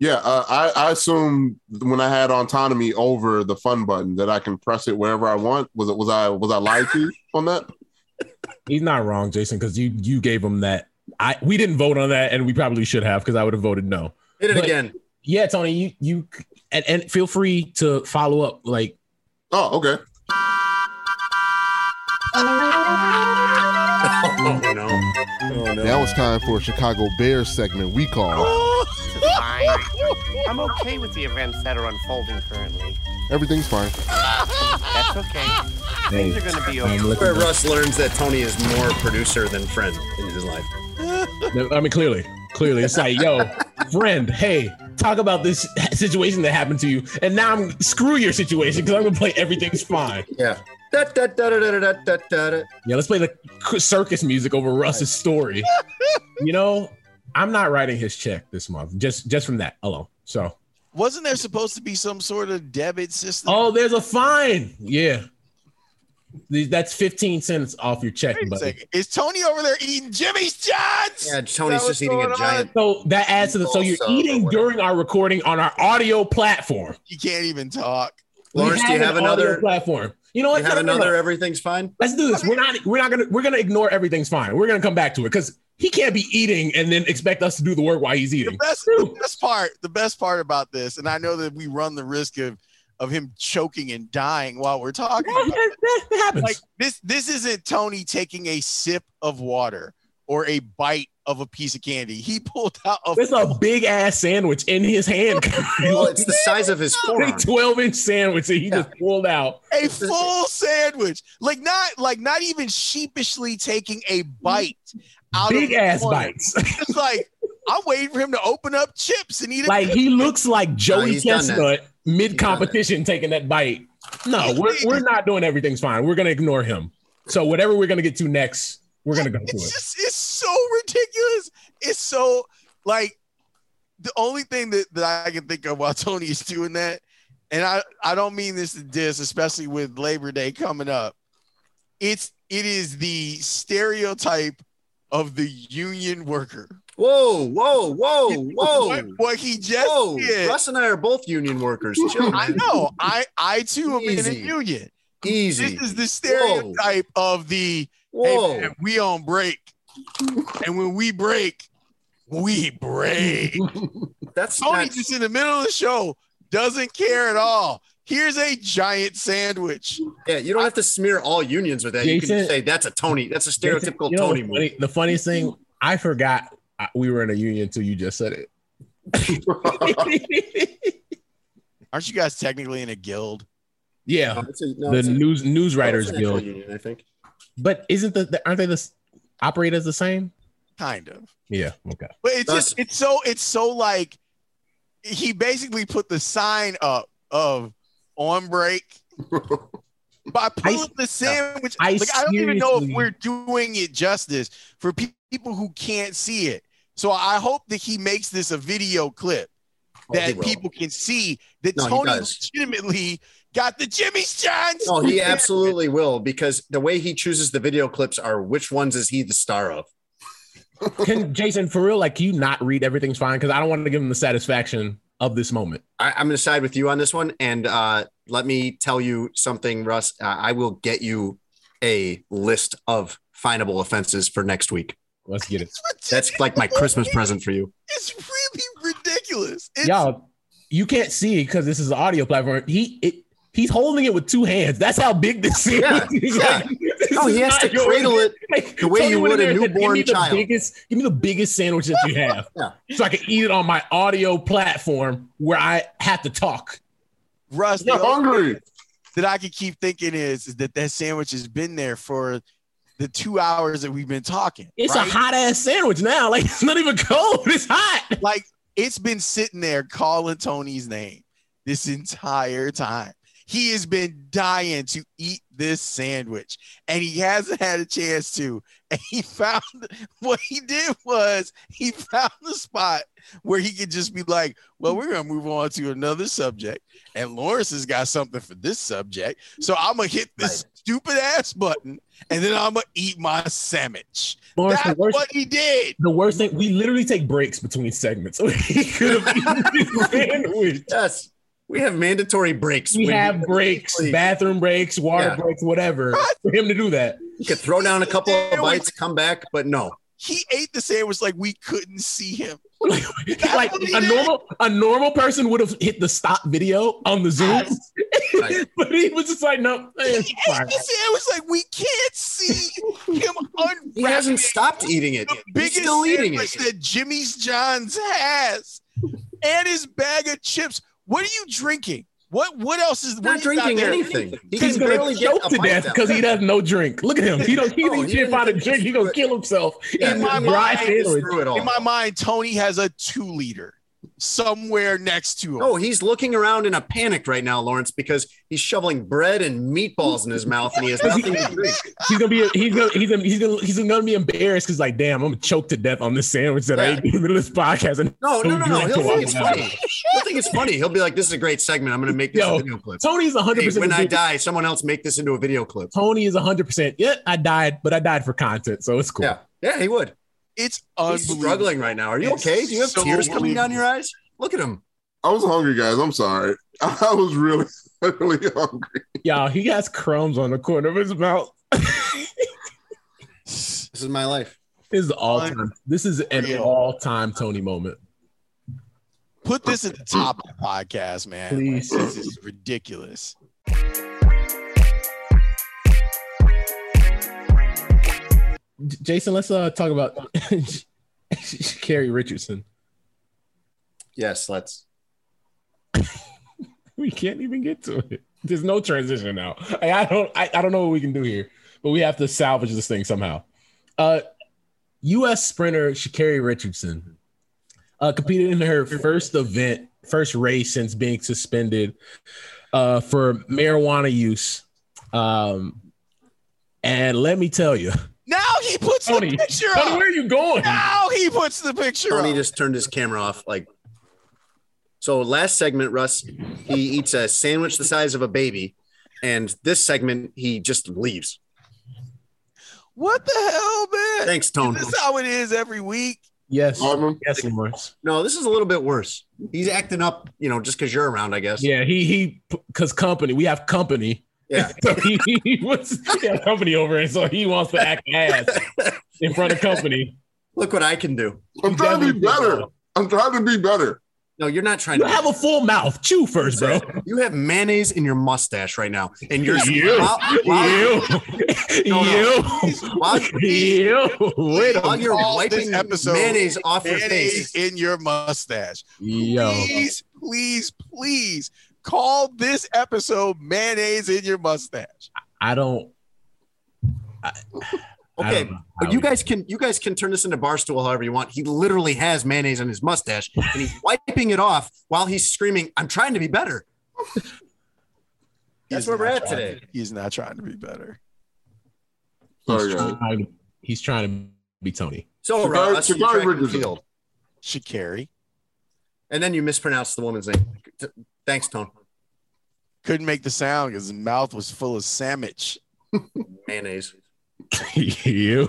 Yeah, uh, I, I assumed when I had autonomy over the fun button that I can press it wherever I want. Was it was I was I lied to (laughs) on that? He's not wrong, Jason, because you you gave him that. I we didn't vote on that, and we probably should have because I would have voted no. hit it But- again Yeah, Tony, you you and, and feel free to follow up. Like Oh, okay. oh no oh no Now it's time for a Chicago Bears segment we call (laughs) fine. I'm okay with the events that are unfolding currently. Everything's fine. That's okay. Hey, Things are gonna be okay. Where Russ learns that Tony is more producer than friend in his life. I mean, clearly, clearly, it's like, yo, friend, hey, talk about this situation that happened to you, and now I'm screw your situation because I'm gonna play everything's fine. Yeah. Da, da, da, da, da, da, da, da. Yeah, let's play the circus music over Russ's story. you know, I'm not writing his check this month, just just from that alone. So, Wasn't there supposed to be some sort of debit system? oh, there's a fine. Yeah, that's 15 cents off your check, Wait a second. Is Tony over there eating Jimmy's Johns? yeah tony's just eating a giant So that adds to the. So you're eating during our recording on our audio platform. You can't even talk. We Lawrence, do you an have audio another- platform? You know what? you have No, no, no. another everything's fine Let's do this. We're not. We're not gonna. We're gonna ignore everything's fine. We're gonna come back to it because he can't be eating and then expect us to do the work while he's The eating. best, the best part, the best part about this, and I know that we run the risk of of him choking and dying while we're talking. Well, about that, that- that happens. like this this isn't Tony taking a sip of water or a bite of a piece of candy. He (laughs) pulled out a There's a big ass sandwich in his hand. (laughs) well it's the size of his forearm big 12 inch sandwich that he just pulled out. a full sandwich. Like not like not even sheepishly taking a bite out Big of the ass corner. bites. It's like I'm waiting for him to open up chips and eat it. like he looks like Joey he's done. Chestnut mid competition taking that bite. No, we're, we're not doing everything's fine. We're gonna ignore him. So whatever we're gonna get to next, we're gonna go to it's it. just it's so ridiculous. It's so like the only thing that, that I can think of while (laughs) Tony is doing that, and I, I don't mean this to diss, especially with Labor Day coming up. It's it is the stereotype of the union worker. Whoa, whoa, whoa, whoa. What, what he just Whoa, did. Russ and I are both union workers. (laughs) Chill, I know. I I too am in a union. Easy. This is the stereotype of the Whoa. hey man, we on break. And when we break, we break. (laughs) That's Tony not, just in the middle of the show doesn't care at all. Here's a giant sandwich. yeah, you don't have to smear all unions with that. you can just say that's a Tony. That's a stereotypical You know Tony what's movie. The funniest thing, I forgot uh, we were in a union until you just said it. (laughs) Aren't you guys technically in a guild? yeah, No, a- no, the it's a- news news writers it's an actual guild. union, I think. But isn't the, the aren't they the s- operate as the same? Kind of. Yeah. Okay. But it's That's- just it's so it's so like he basically put the sign up of on break (laughs) by pulling the sandwich. I like I don't even know if we're doing it justice for pe- people who can't see it. So I hope that he makes this a video clip Oh, that people can see that No, Tony legitimately got the Jimmy's Johns. No, he (laughs) absolutely will because the way he chooses the video clips are which ones is he the star of? Can Jason for real? Like, can you not read everything's fine? Because I don't want to give him the satisfaction of this moment. I, I'm going to side with you on this one, and uh, let me tell you something, Russ. Uh, I will get you a list of finable offenses for next week. Let's get it. That's like my Christmas present for you. It's really ridiculous. It's, Y'all, you can't see because this is an audio platform. He it, he's holding it with two hands. That's how big this is. Yeah, yeah. No, he has to cradle it (laughs) the way you would a newborn give me child. The biggest, give me the biggest sandwich that you have, (laughs) Yeah. so I can eat it on my audio platform where I have to talk. Russ, You're the hungry. that I can keep thinking is, is that that sandwich has been there for the two hours that we've been talking. It's right? a hot ass sandwich now. (laughs) Like it's not even cold. It's hot. like it's been sitting there calling Tony's name this entire time. He has been dying to eat this sandwich and he hasn't had a chance to. And he found (laughs) what he did was he found the spot where he could just be like, Well, we're gonna move on to another subject. And Lawrence has got something for this subject. So I'm gonna hit this stupid ass button and then I'm gonna eat my sandwich. Lawrence, That's worst- what he did. The worst thing, we literally take breaks between segments. (laughs) so he could have eaten this (laughs) sandwich. Yes, we have mandatory breaks. We have you- breaks, Please. bathroom breaks, water Yeah. breaks, whatever, for him to do that. You could throw down a couple of bites, come back, but no. He ate the sandwich like we couldn't see him. (laughs) like what a did. normal a normal person would have hit the stop video on the Zoom, (laughs) Right. but he was just like, no, He ate fine. the sandwich like we can't see him (laughs) unwrapping He hasn't stopped eating it. the yet. He's biggest still eating sandwich it. that Jimmy's John's has, and his bag of chips. What are you drinking? What what else is He's what not do you got drinking anything. He He's gonna barely get choke to death because he has no drink. Look at him. He don't. He, Oh, he he can't find a drink. He gonna kill himself Yeah, in my my mind is sandwich. through it all. In my mind, Tony has a two liter somewhere next to him. No, he's looking around in a panic right now, Lawrence, because he's shoveling bread and meatballs in his mouth and he has nothing to drink. He's gonna be. He's gonna. He's gonna. He's gonna. He's gonna be embarrassed because, like, damn, I'm gonna choke to death on this sandwich that I ate in the middle of this podcast. And No, no, no, no. He'll to think it's funny. He'll think it's funny. He'll be like, "This is a great segment. I'm going to make this Yo, a video clip." Tony's 100. Hey, percent when I die, someone else make this into a video clip. Tony is 100. percent Yeah, I died, but I died for content, so it's cool. Yeah, yeah, he would. It's He's struggling right now. Are you It's okay? Do you have so tears coming down your eyes? Look at him. I was hungry, guys. I'm sorry. (laughs) I was really, (laughs) really hungry. Y'all, he has crumbs on the corner of his mouth. (laughs) This is my life. This is all time. This is an Unreal. all time Tony moment. Put this at the top of the podcast, man. Please. This is ridiculous. Jason, let's uh talk about (laughs) Carrie Richardson. Yes, let's. (laughs) We can't even get to it. There's no transition now. I, I don't. I, I don't know what we can do here, but we have to salvage this thing somehow. Uh, U.S. sprinter Sha'Carri Richardson uh, competed in her first event, first race since being suspended uh, for marijuana use. Um, and let me tell you, he puts Tony, the picture Tony, up. where are you going? Now he puts the picture Tony up. just turned his camera off. Like, so last segment, Russ, he eats a sandwich the size of a baby, and this segment he just leaves. What the hell, man? Thanks, Tone. Is this how it is every week? Yes, Ivan, yes, Lawrence. No, this is a little bit worse. He's acting up, you know, just because you're around, I guess. Yeah, he he because company. We have company. Yeah. (laughs) So he, he was he had company over, and so he wants to act ass in front of company. Look what I can do. I'm trying to be better. I'm trying to be better. No, you're not trying You to. have a full mouth. Chew first, bro. You have mayonnaise in your mustache right now, and you're You, while, while- you, (laughs) No, no. you, while- (laughs) you. Wait a while minute. you're wiping this episode mayonnaise off your face. in your mustache. Yo, Please, please, please call this episode mayonnaise in your mustache. I don't. I, I Okay, don't but you guys can you guys can turn this into barstool however you want. He literally has mayonnaise on his mustache, and he's wiping it off while he's screaming, "I'm trying to be better." That's He's where we're not at trying today. to- he's not trying to be better. Sorry, he's guys. trying, he's trying to be Tony. So, Sha'Carri- Russ, you Sha'Carri track and Richardson. field, Sha'Carri and then you mispronounced the woman's name. Thanks, Tone. Couldn't make the sound because his mouth was full of sandwich. Mayonnaise. (laughs) you.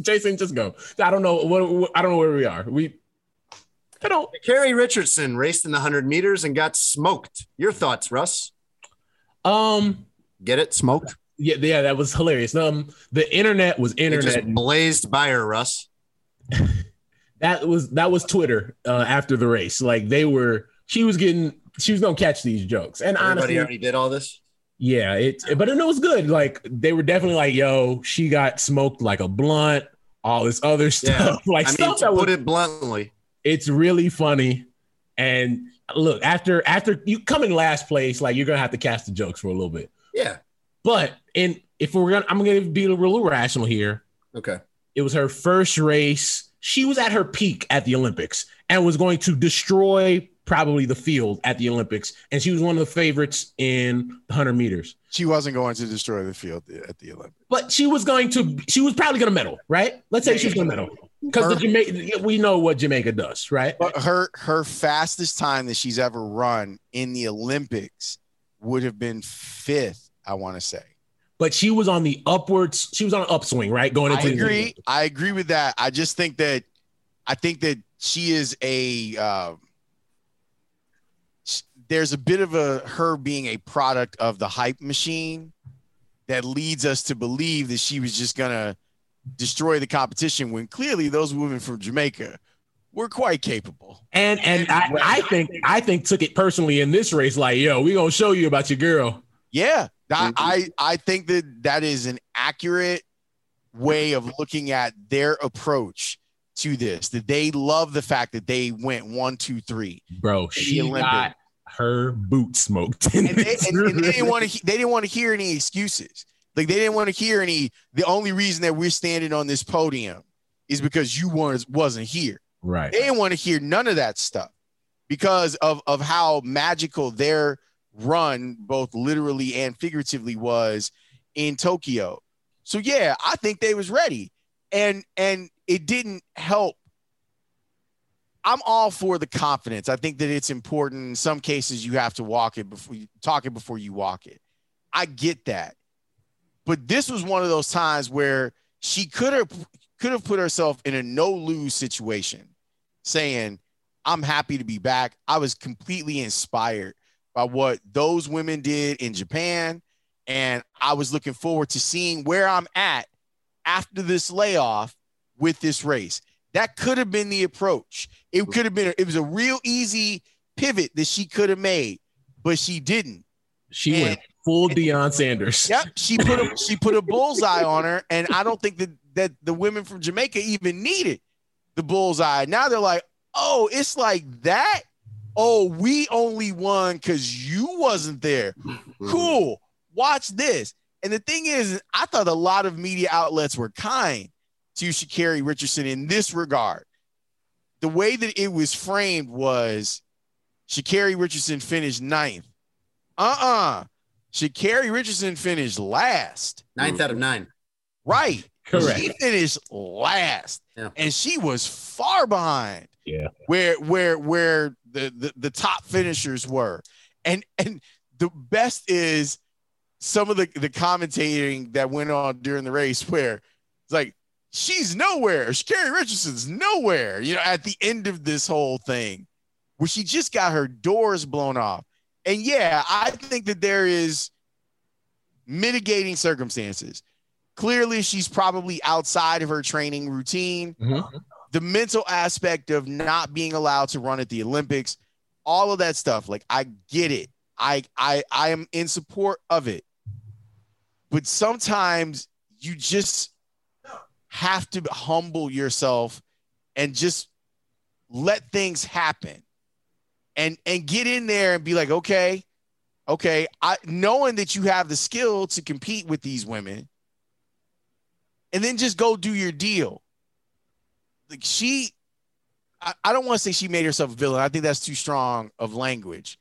Jason, just go. I don't know what, what I don't know where we are. We I don't. Carrie Richardson raced in the 100 meters and got smoked. Your thoughts, Russ? Um, get it? Smoked? Yeah, yeah, that was hilarious. Um, the internet was internet. It just blazed by her, Russ. (laughs) that was that was Twitter uh, after the race. Like they were, she was getting, she was gonna catch these jokes. And Everybody honestly, already did all this. yeah, it. But it was good. Like they were definitely like, "Yo, she got smoked like a blunt." All this other stuff, (laughs) like I mean, stuff to that was put it bluntly, it's really funny. And look, after after you come in last place, like you're gonna have to cast the jokes for a little bit. yeah. But in if we're gonna, I'm gonna be a little rational here. Okay. It was her first race. She was at her peak at the Olympics and was going to destroy probably the field at the Olympics. And she was one of the favorites in the 100 meters. She wasn't going to destroy the field at the Olympics. But she was going to, she was probably going to medal, right? Let's say she was going to medal. Because the Jamaica, we know what Jamaica does, right? But her her fastest time that she's ever run in the Olympics would have been fifth, I want to say. But she was on the upwards, she was on an upswing, right? Going I into the- agree. I agree with that. I just think that I think that she is a um, there's a bit of a her being a product of the hype machine that leads us to believe that she was just gonna destroy the competition when clearly those women from Jamaica were quite capable. And and I, I think I think took it personally in this race, like, yo, we gonna show you about your girl. Yeah, I, mm-hmm. I I think that that is an accurate way of looking at their approach to this. That they love the fact that they went one, two, three. Bro, she Olympics. got her boot smoked. (laughs) and they, and, and they didn't want to. They didn't want to hear any excuses. Like they didn't want to hear any. The only reason that we're standing on this podium is because you was wasn't here. Right. They didn't want to hear none of that stuff because of of how magical their run, both literally and figuratively, was in Tokyo. So yeah, I think they was ready, and and it didn't help. I'm all for the confidence. I think that it's important. In some cases, you have to walk it before you talk it before you walk it. I get that, but this was one of those times where she could have could have put herself in a no lose situation, saying, "I'm happy to be back." I was completely inspired by what those women did in Japan, and I was looking forward to seeing where I'm at after this layoff with this race. That could have been the approach. It could have been. It was a real easy pivot that she could have made, but she didn't. She And- went full Deion Sanders. Yep, she put a she put a bullseye on her, and I don't think that that the women from Jamaica even needed the bullseye. Now they're like, oh, it's like that. Oh, we only won because you wasn't there. Cool. Watch this. And the thing is, I thought a lot of media outlets were kind to Sha'Carri Richardson in this regard. The way that it was framed was Sha'Carri Richardson finished ninth. Uh-uh. Sha'Carri Richardson finished last. Ninth out of nine. Right. Correct. She finished last. Yeah. And she was far behind Yeah. where where where the, the the top finishers were. And and the best is some of the the commentating that went on during the race where it's like she's nowhere. Sha'Carri Richardson's nowhere. You know, at the end of this whole thing, where she just got her doors blown off. And yeah, I think that there is mitigating circumstances. Clearly, she's probably outside of her training routine. Mm-hmm. The mental aspect of not being allowed to run at the Olympics, all of that stuff. Like, I get it. I I I am in support of it. But sometimes you just have to humble yourself and just let things happen and and get in there and be like okay okay i knowing that you have the skill to compete with these women and then just go do your deal. Like she i, I don't want to say she made herself a villain. I think that's too strong of language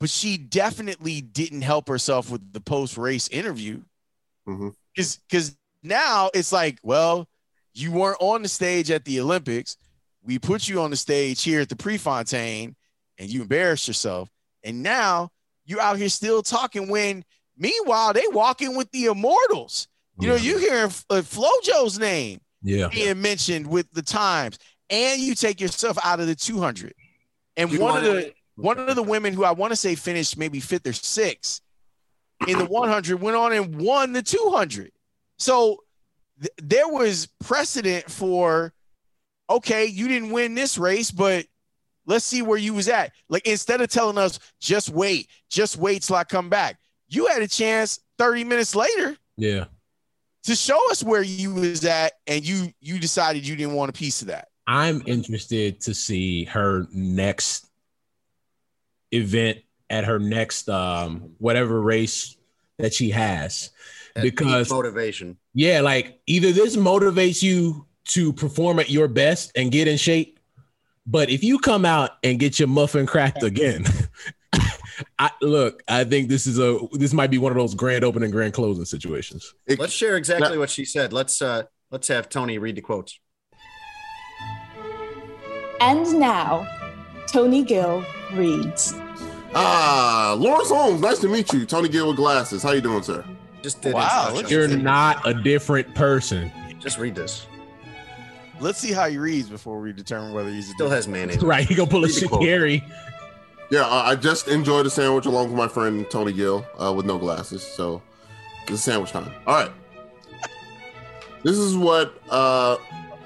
but she definitely didn't help herself with the post race interview mm-hmm. because because now it's like well you weren't on the stage at the olympics we put you on the stage here at the prefontaine and you embarrassed yourself and now you're out here still talking when meanwhile they walking with the immortals you know you hear uh, flojo's name Yeah. being mentioned with the times, and you take yourself out of the 200. And one of the one of the women who I want to say finished maybe fifth or sixth in the 100 went on and won the 200. So th- there was precedent for okay, you didn't win this race, but let's see where you was at. Like instead of telling us just wait, just wait till I come back, you had a chance 30 minutes later Yeah. to show us where you was at, and you you decided you didn't want a piece of that. I'm interested to see her next event at her next um whatever race that she has That because motivation. yeah like either this motivates you to perform at your best and get in shape but if you come out and get your muffin cracked again (laughs) I look I think this is a this might be one of those grand opening grand closing situations Let's share exactly what she said. Let's uh let's have Tony read the quotes. And now, Tony Gill reads. Ah, Lawrence Holmes, nice to meet you. Tony Gill with glasses. How you doing, sir? Just did Wow, you're not a different person Just read this. Let's see how he reads before we determine whether he's a Still has mayonnaise. right he gonna pull a Read. Gary Yeah, I I just enjoyed a sandwich along with my friend Tony Gill uh, with no glasses. So it's sandwich time. All right. (laughs) This is what uh,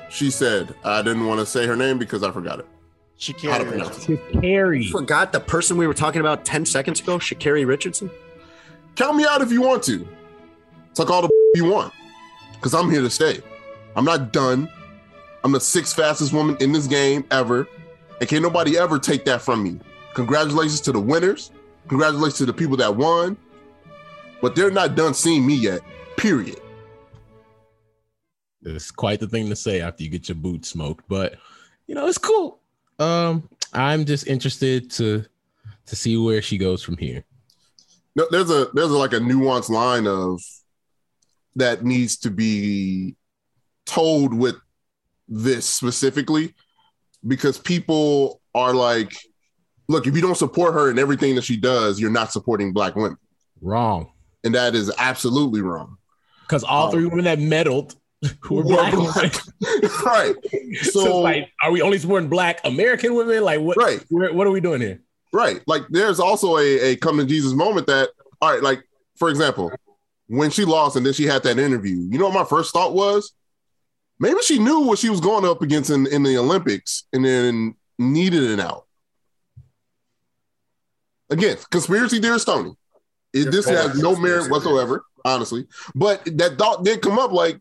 she said. I didn't want to say her name because I forgot it. How to pronounce it. Carrie. Forgot the person we were talking about 10 seconds ago, Sha'Carri Richardson. Count me out if you want to. Suck all the (laughs) you want. Because I'm here to stay. I'm not done. I'm the sixth fastest woman in this game ever. And can't nobody ever take that from me. Congratulations to the winners. Congratulations to the people that won. But they're not done seeing me yet. Period. It's quite the thing to say after you get your boot smoked, but you know, it's cool. Um, I'm just interested to to see where she goes from here. No, there's a there's a, like a nuanced line of that needs to be told with this specifically because people are like, look, if you don't support her in everything that she does, you're not supporting black women. Wrong. And that is absolutely wrong. Because all three um, women that medaled who (laughs) were black, black. women. (laughs) right. So, So, like, are we only supporting black American women? Like, what? Right. What are we doing here? right. Like there's also a, a come to Jesus moment that, all right, like for example, when she lost and then she had that interview, you know what my first thought was? Maybe she knew what she was going up against in, in the Olympics and then needed it out. Again, conspiracy theorist Tony. It, this has no merit whatsoever, honestly. But that thought did come up like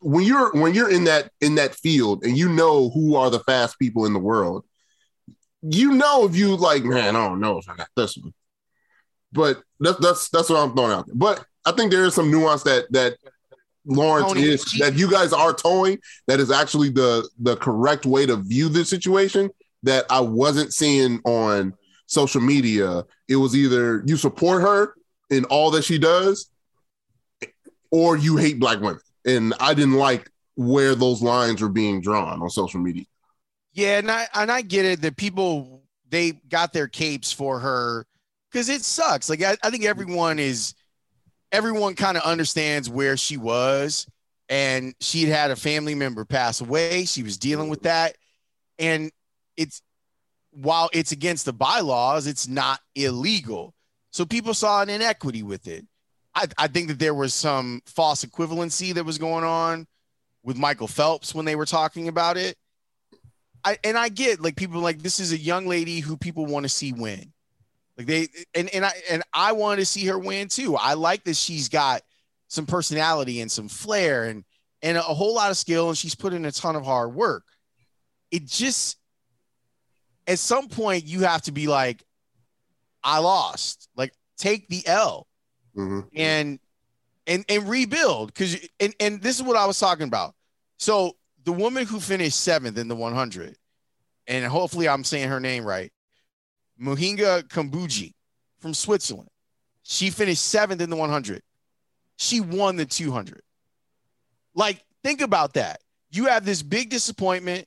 when you're when you're in that in that field and you know who are the fast people in the world, you know if you like, man, I don't know if I got this one. But that's that's that's what I'm throwing out there. But I think there is some nuance that that Lawrence Tony, is that you guys are towing that is actually the the correct way to view this situation that I wasn't seeing on social media. It was either you support her in all that she does or you hate black women. And I didn't like where those lines were being drawn on social media. Yeah, and I and I get it that people they got their capes for her because it sucks. Like I, I think everyone is everyone kind of understands where she was, and she'd had a family member pass away. She was dealing with that, and it's while it's against the bylaws, it's not illegal. So people saw an inequity with it. I, I think that there was some false equivalency that was going on with Michael Phelps when they were talking about it. I and I get like people like this is a young lady who people want to see win. Like they and and I and I wanted to see her win too. I like that she's got some personality and some flair and and a whole lot of skill and she's put in a ton of hard work. It just at some point you have to be like I lost. Like take the L mm-hmm. and and and rebuild because and and this is what I was talking about. So the woman who finished seventh in the 100, and hopefully I'm saying her name right, Mujinga Kambundji from Switzerland. She finished seventh in the 100. She won the 200. Like, think about that. You have this big disappointment.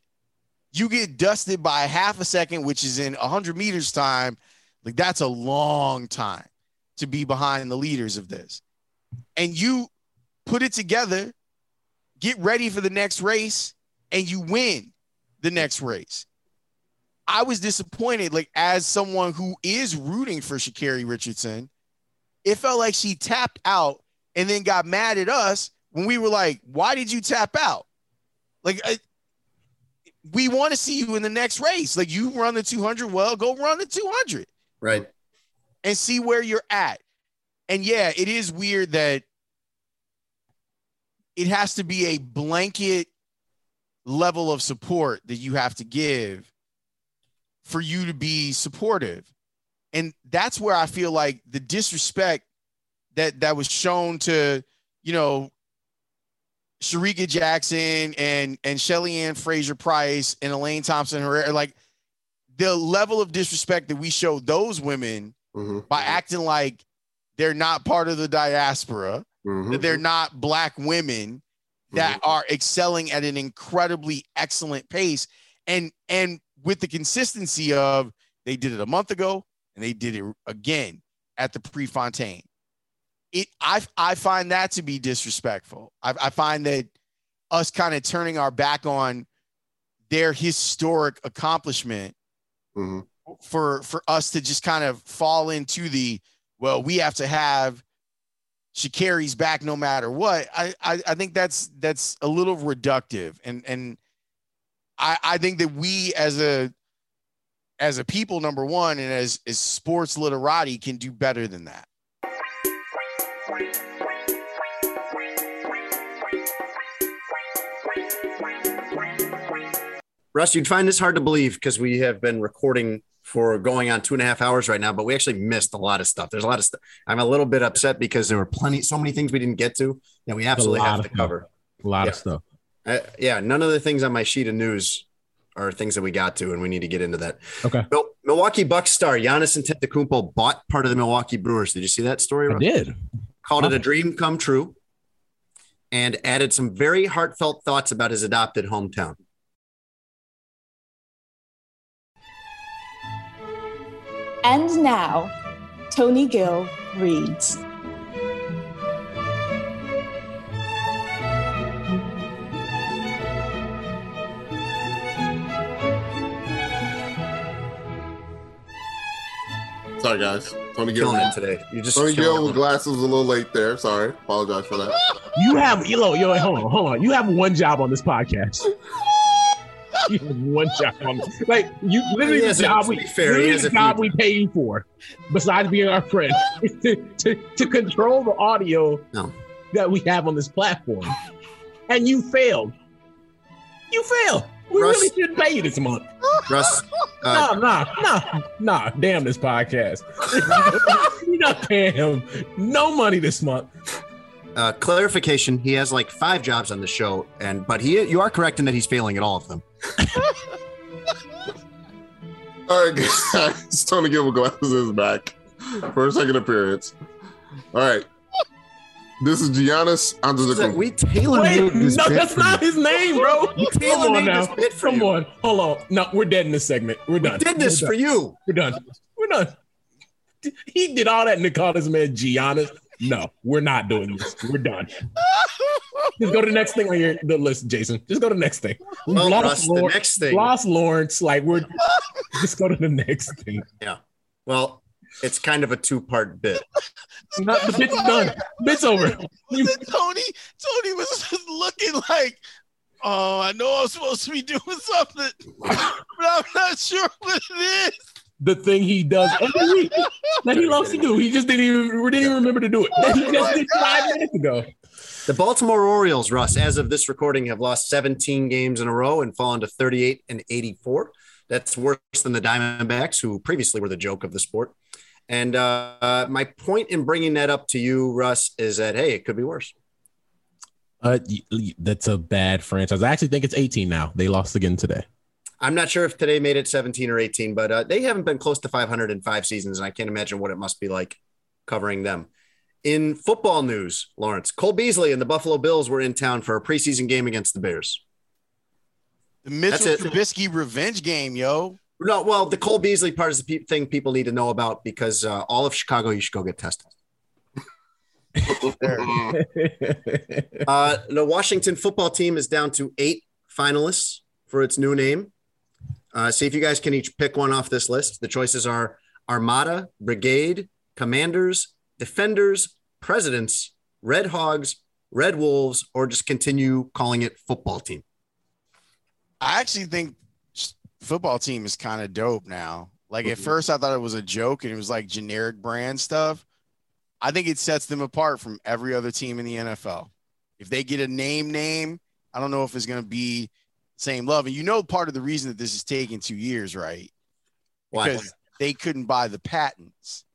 You get dusted by half a second, which is in 100 meters time. Like, that's a long time to be behind the leaders of this. And you put it together, get ready for the next race and you win the next race. I was disappointed, like as someone who is rooting for Sha'Carri Richardson, it felt like she tapped out and then got mad at us when we were like, "Why did you tap out?" Like, I, we want to see you in the next race. Like, you run the 200, well, go run the 200, Right. and see where you're at. And yeah, it is weird that it has to be a blanket level of support that you have to give for you to be supportive. And that's where I feel like the disrespect that that was shown to, you know, Shericka Jackson and and Shelly Ann Fraser-Pryce and Elaine Thompson-Herah, like the level of disrespect that we showed those women Mm-hmm. by acting like they're not part of the diaspora, Mm-hmm. that they're not black women that are excelling at an incredibly excellent pace and and with the consistency of they did it a month ago and they did it again at the Prefontaine. It I I find that to be disrespectful. I, I find that us kind of turning our back on their historic accomplishment Mm-hmm. for for us to just kind of fall into the well, we have to have Sha'Carri's back no matter what. I, I I think that's that's a little reductive, and and I I think that we as a as a people, number one, and as as sports literati, can do better than that. Russ, you'd find this hard to believe because we have been recording for going on two and a half hours right now, but we actually missed a lot of stuff. There's a lot of stuff. I'm a little bit upset because there were plenty, so many things we didn't get to that we absolutely have of to stuff. cover. A lot Yeah. of stuff. Uh, yeah, none of the things on my sheet of news are things that we got to, and we need to get into that. Okay. Mil- Milwaukee Bucks star Giannis Antetokounmpo bought part of the Milwaukee Brewers. Did you see that story? I Russ? did. Called it a dream come true, and added some very heartfelt thoughts about his adopted hometown. And now, Tony Gill reads. Sorry, guys. Tony Gill. Killing it today. You just Tony killing Gill it. with glasses a little late there. Sorry. Apologize for that. (laughs) You have yo, yo, hold on, hold on. You have one job on this podcast. (laughs) you have one job on this. Like you literally He the has job we fair, literally the job we pay you for, besides being our friend, (laughs) is to, to, to control the audio No. that we have on this platform. And you failed. You failed. We Russ- really shouldn't pay you this month. Russ, (laughs) uh, Nah, nah, nah, nah. Damn this podcast. (laughs) You're not paying him no money this month. uh, clarification: He has like five jobs on the show, and but he you are correct in that he's failing at all of them. (laughs) All right, guys. Tony Gill with glasses is back for a second appearance. All right. This is Giannis Antetokounmpo. We tailor Wait, made this no, that's not his name, bro. We tailor made this bit for Come you. on, hold on. No, we're dead in this segment. We're done. We did this We're for done. you. We're done. We're done. He did all that and they called this man Giannis. No, we're not doing this. We're done. Just go to the next thing on your the list, Jason. Just go to the next thing. We Well, lost Russ, the Lawrence- next thing- Lost Lawrence. Like we're just go to the next thing. Yeah. Well, it's kind of a two-part bit. Not the bit's done. Bit's over. (laughs) You- Tony Tony was just looking like, oh, I know I'm supposed to be doing something, but I'm not sure what it is. the thing he does every week that he loves to do. He just didn't even didn't even remember to do it. Oh that he just did five minutes ago. The Baltimore Orioles, Russ, as of this recording, have lost 17 games in a row and fallen to 38 and 84. That's worse than the Diamondbacks, who previously were the joke of the sport. And uh, my point in bringing that up to you, Russ, is that hey, it could be worse. Uh, y- y- that's a bad franchise. I actually think it's 18 now. They lost again today. I'm not sure if today made it 17 or 18, but uh, they haven't been close to 500 in five seasons, and I can't imagine what it must be like covering them. In football news, Lawrence, Cole Beasley and the Buffalo Bills were in town for a preseason game against the Bears. The Mitchell That's it. Trubisky revenge game, yo. No, well, the Cole Beasley part is the pe- thing people need to know about because uh, all of Chicago, you should go get tested. (laughs) uh, the Washington football team is down to eight finalists for its new name. Uh, see if you guys can each pick one off this list. The choices are Armada, Brigade, Commanders, Defenders, Presidents, Red Hogs, Red Wolves, or just continue calling it football team. I actually think football team is kind of dope now. Like at mm-hmm. first, I thought it was a joke and it was like generic brand stuff. I think it sets them apart from every other team in the NFL. If they get a name, name, I don't know if it's going to be same love. And you know, part of the reason that this is taking two years, right? Why? Because they couldn't buy the patents.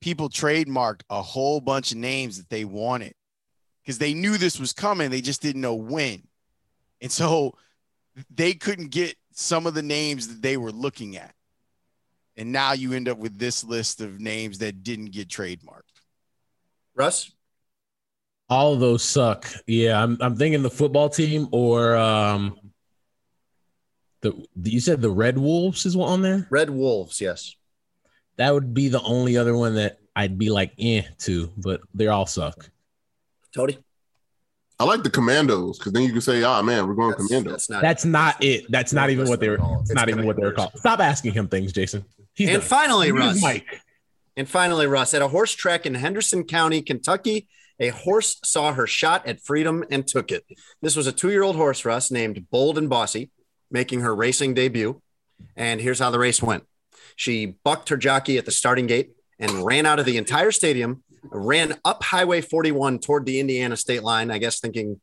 People trademarked a whole bunch of names that they wanted because they knew this was coming. They just didn't know when. And so they couldn't get some of the names that they were looking at. And now you end up with this list of names that didn't get trademarked. Russ? All of those suck. Yeah, I'm I'm thinking the football team or um the you said the Red Wolves is one on there? Red Wolves, yes. That would be the only other one that I'd be like eh to, but they all suck. Tony? I like the commandos because then you can say, "Ah, man, we're going That's- commando." that's not That's not it. That's not even what they were. It's It's not even what they were called. Stop asking him things, Jason. He's and done. finally, Use Russ. Mike. And finally, Russ, at a horse track in Henderson County, Kentucky, a horse saw her shot at freedom and took it. This was a two year old horse, Russ, named Bold and Bossy, making her racing debut. And here's how the race went she bucked her jockey at the starting gate and ran out of the entire stadium, ran up Highway 41 toward the Indiana state line, I guess thinking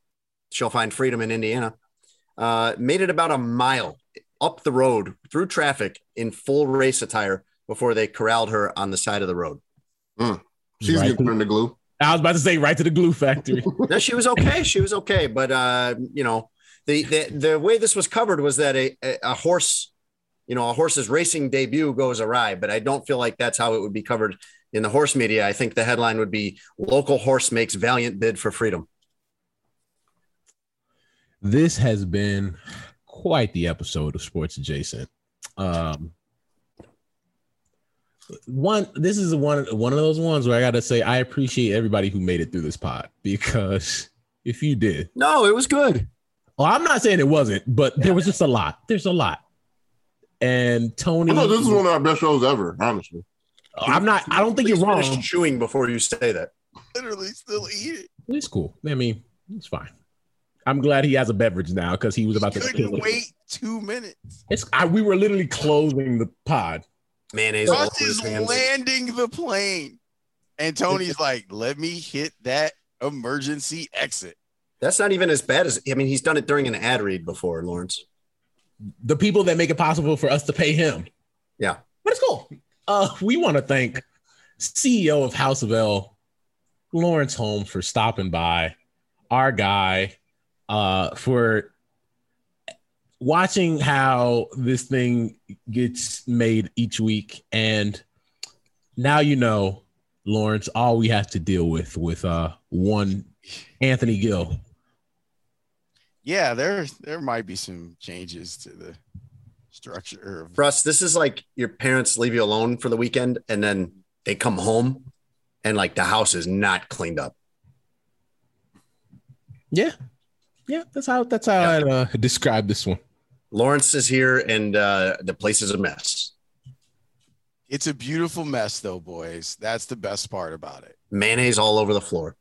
she'll find freedom in Indiana. Uh, made it about a mile up the road through traffic in full race attire before they corralled her on the side of the road. She's Right. getting turned to glue. I was about to say right to the glue factory. (laughs) No, she was okay. She was okay, but uh, you know, the, the the way this was covered was that a, a a horse, you know, a horse's racing debut goes awry. But I don't feel like that's how it would be covered in the horse media. I think the headline would be "Local horse makes valiant bid for freedom." this has been quite the episode of Sports Adjacent. Um, one, this is one one of those ones where I got to say I appreciate everybody who made it through this pod because if you did, No, it was good. well, I'm not saying it wasn't, but there was just a lot. There's a lot, and Tony. I know this is one of our best shows ever, honestly. I'm not. I don't think you're wrong. finish chewing before you say that. Literally still eat it. It's cool. I mean, it's fine. I'm glad he has a beverage now because he was about to kill Couldn't wait two minutes. It's I, we were literally closing the pod. Mayonnaise. all Russ is hands. landing the plane. And Tony's like, let me hit that emergency exit. That's not even as bad as I mean. He's done it during an ad read before, Lawrence. The people that make it possible for us to pay him. Yeah. But it's cool. Uh, we want to thank CEO of House of L, Lawrence Holmes, for stopping by. Our guy, uh, for watching how this thing gets made each week. And now you know, Lawrence, all we have to deal with with uh one Anthony Gill. Yeah, there there might be some changes to the structure of Russ, this is like your parents leave you alone for the weekend and then they come home and like the house is not cleaned up. Yeah. Yeah, that's how that's how I'd uh, describe this one. Lawrence is here and uh, the place is a mess. it's a beautiful mess though, boys. That's the best part about it. Mayonnaise all over the floor.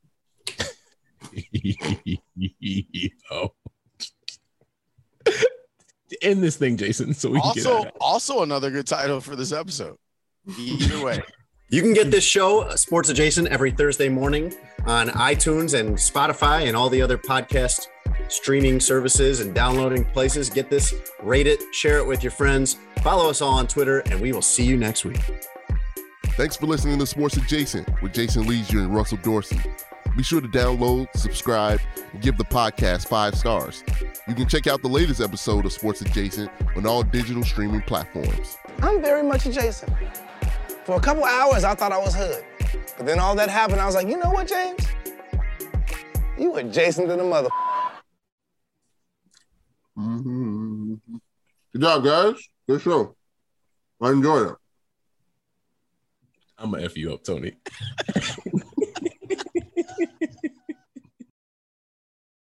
(laughs) End this thing, Jason, so we can get Also, out of it. also another good title for this episode. Either way. (laughs) You can get this show, Sports Adjacent, every Thursday morning on iTunes and Spotify and all the other podcast streaming services and downloading places. Get this, rate it, share it with your friends, follow us all on Twitter, and we will see you next week. Thanks for listening to Sports Adjacent with Jason Lieser and Russell Dorsey. Be sure to download, subscribe, and give the podcast five stars. You can check out the latest episode of Sports Adjacent on all digital streaming platforms. I'm very much adjacent. For a couple hours, I thought I was hood. But then all that happened, I was like, you know what, James? You adjacent to the mother. Mm-hmm. Good job, guys. Good show. I enjoyed it. I'm gonna F you up, Tony. (laughs)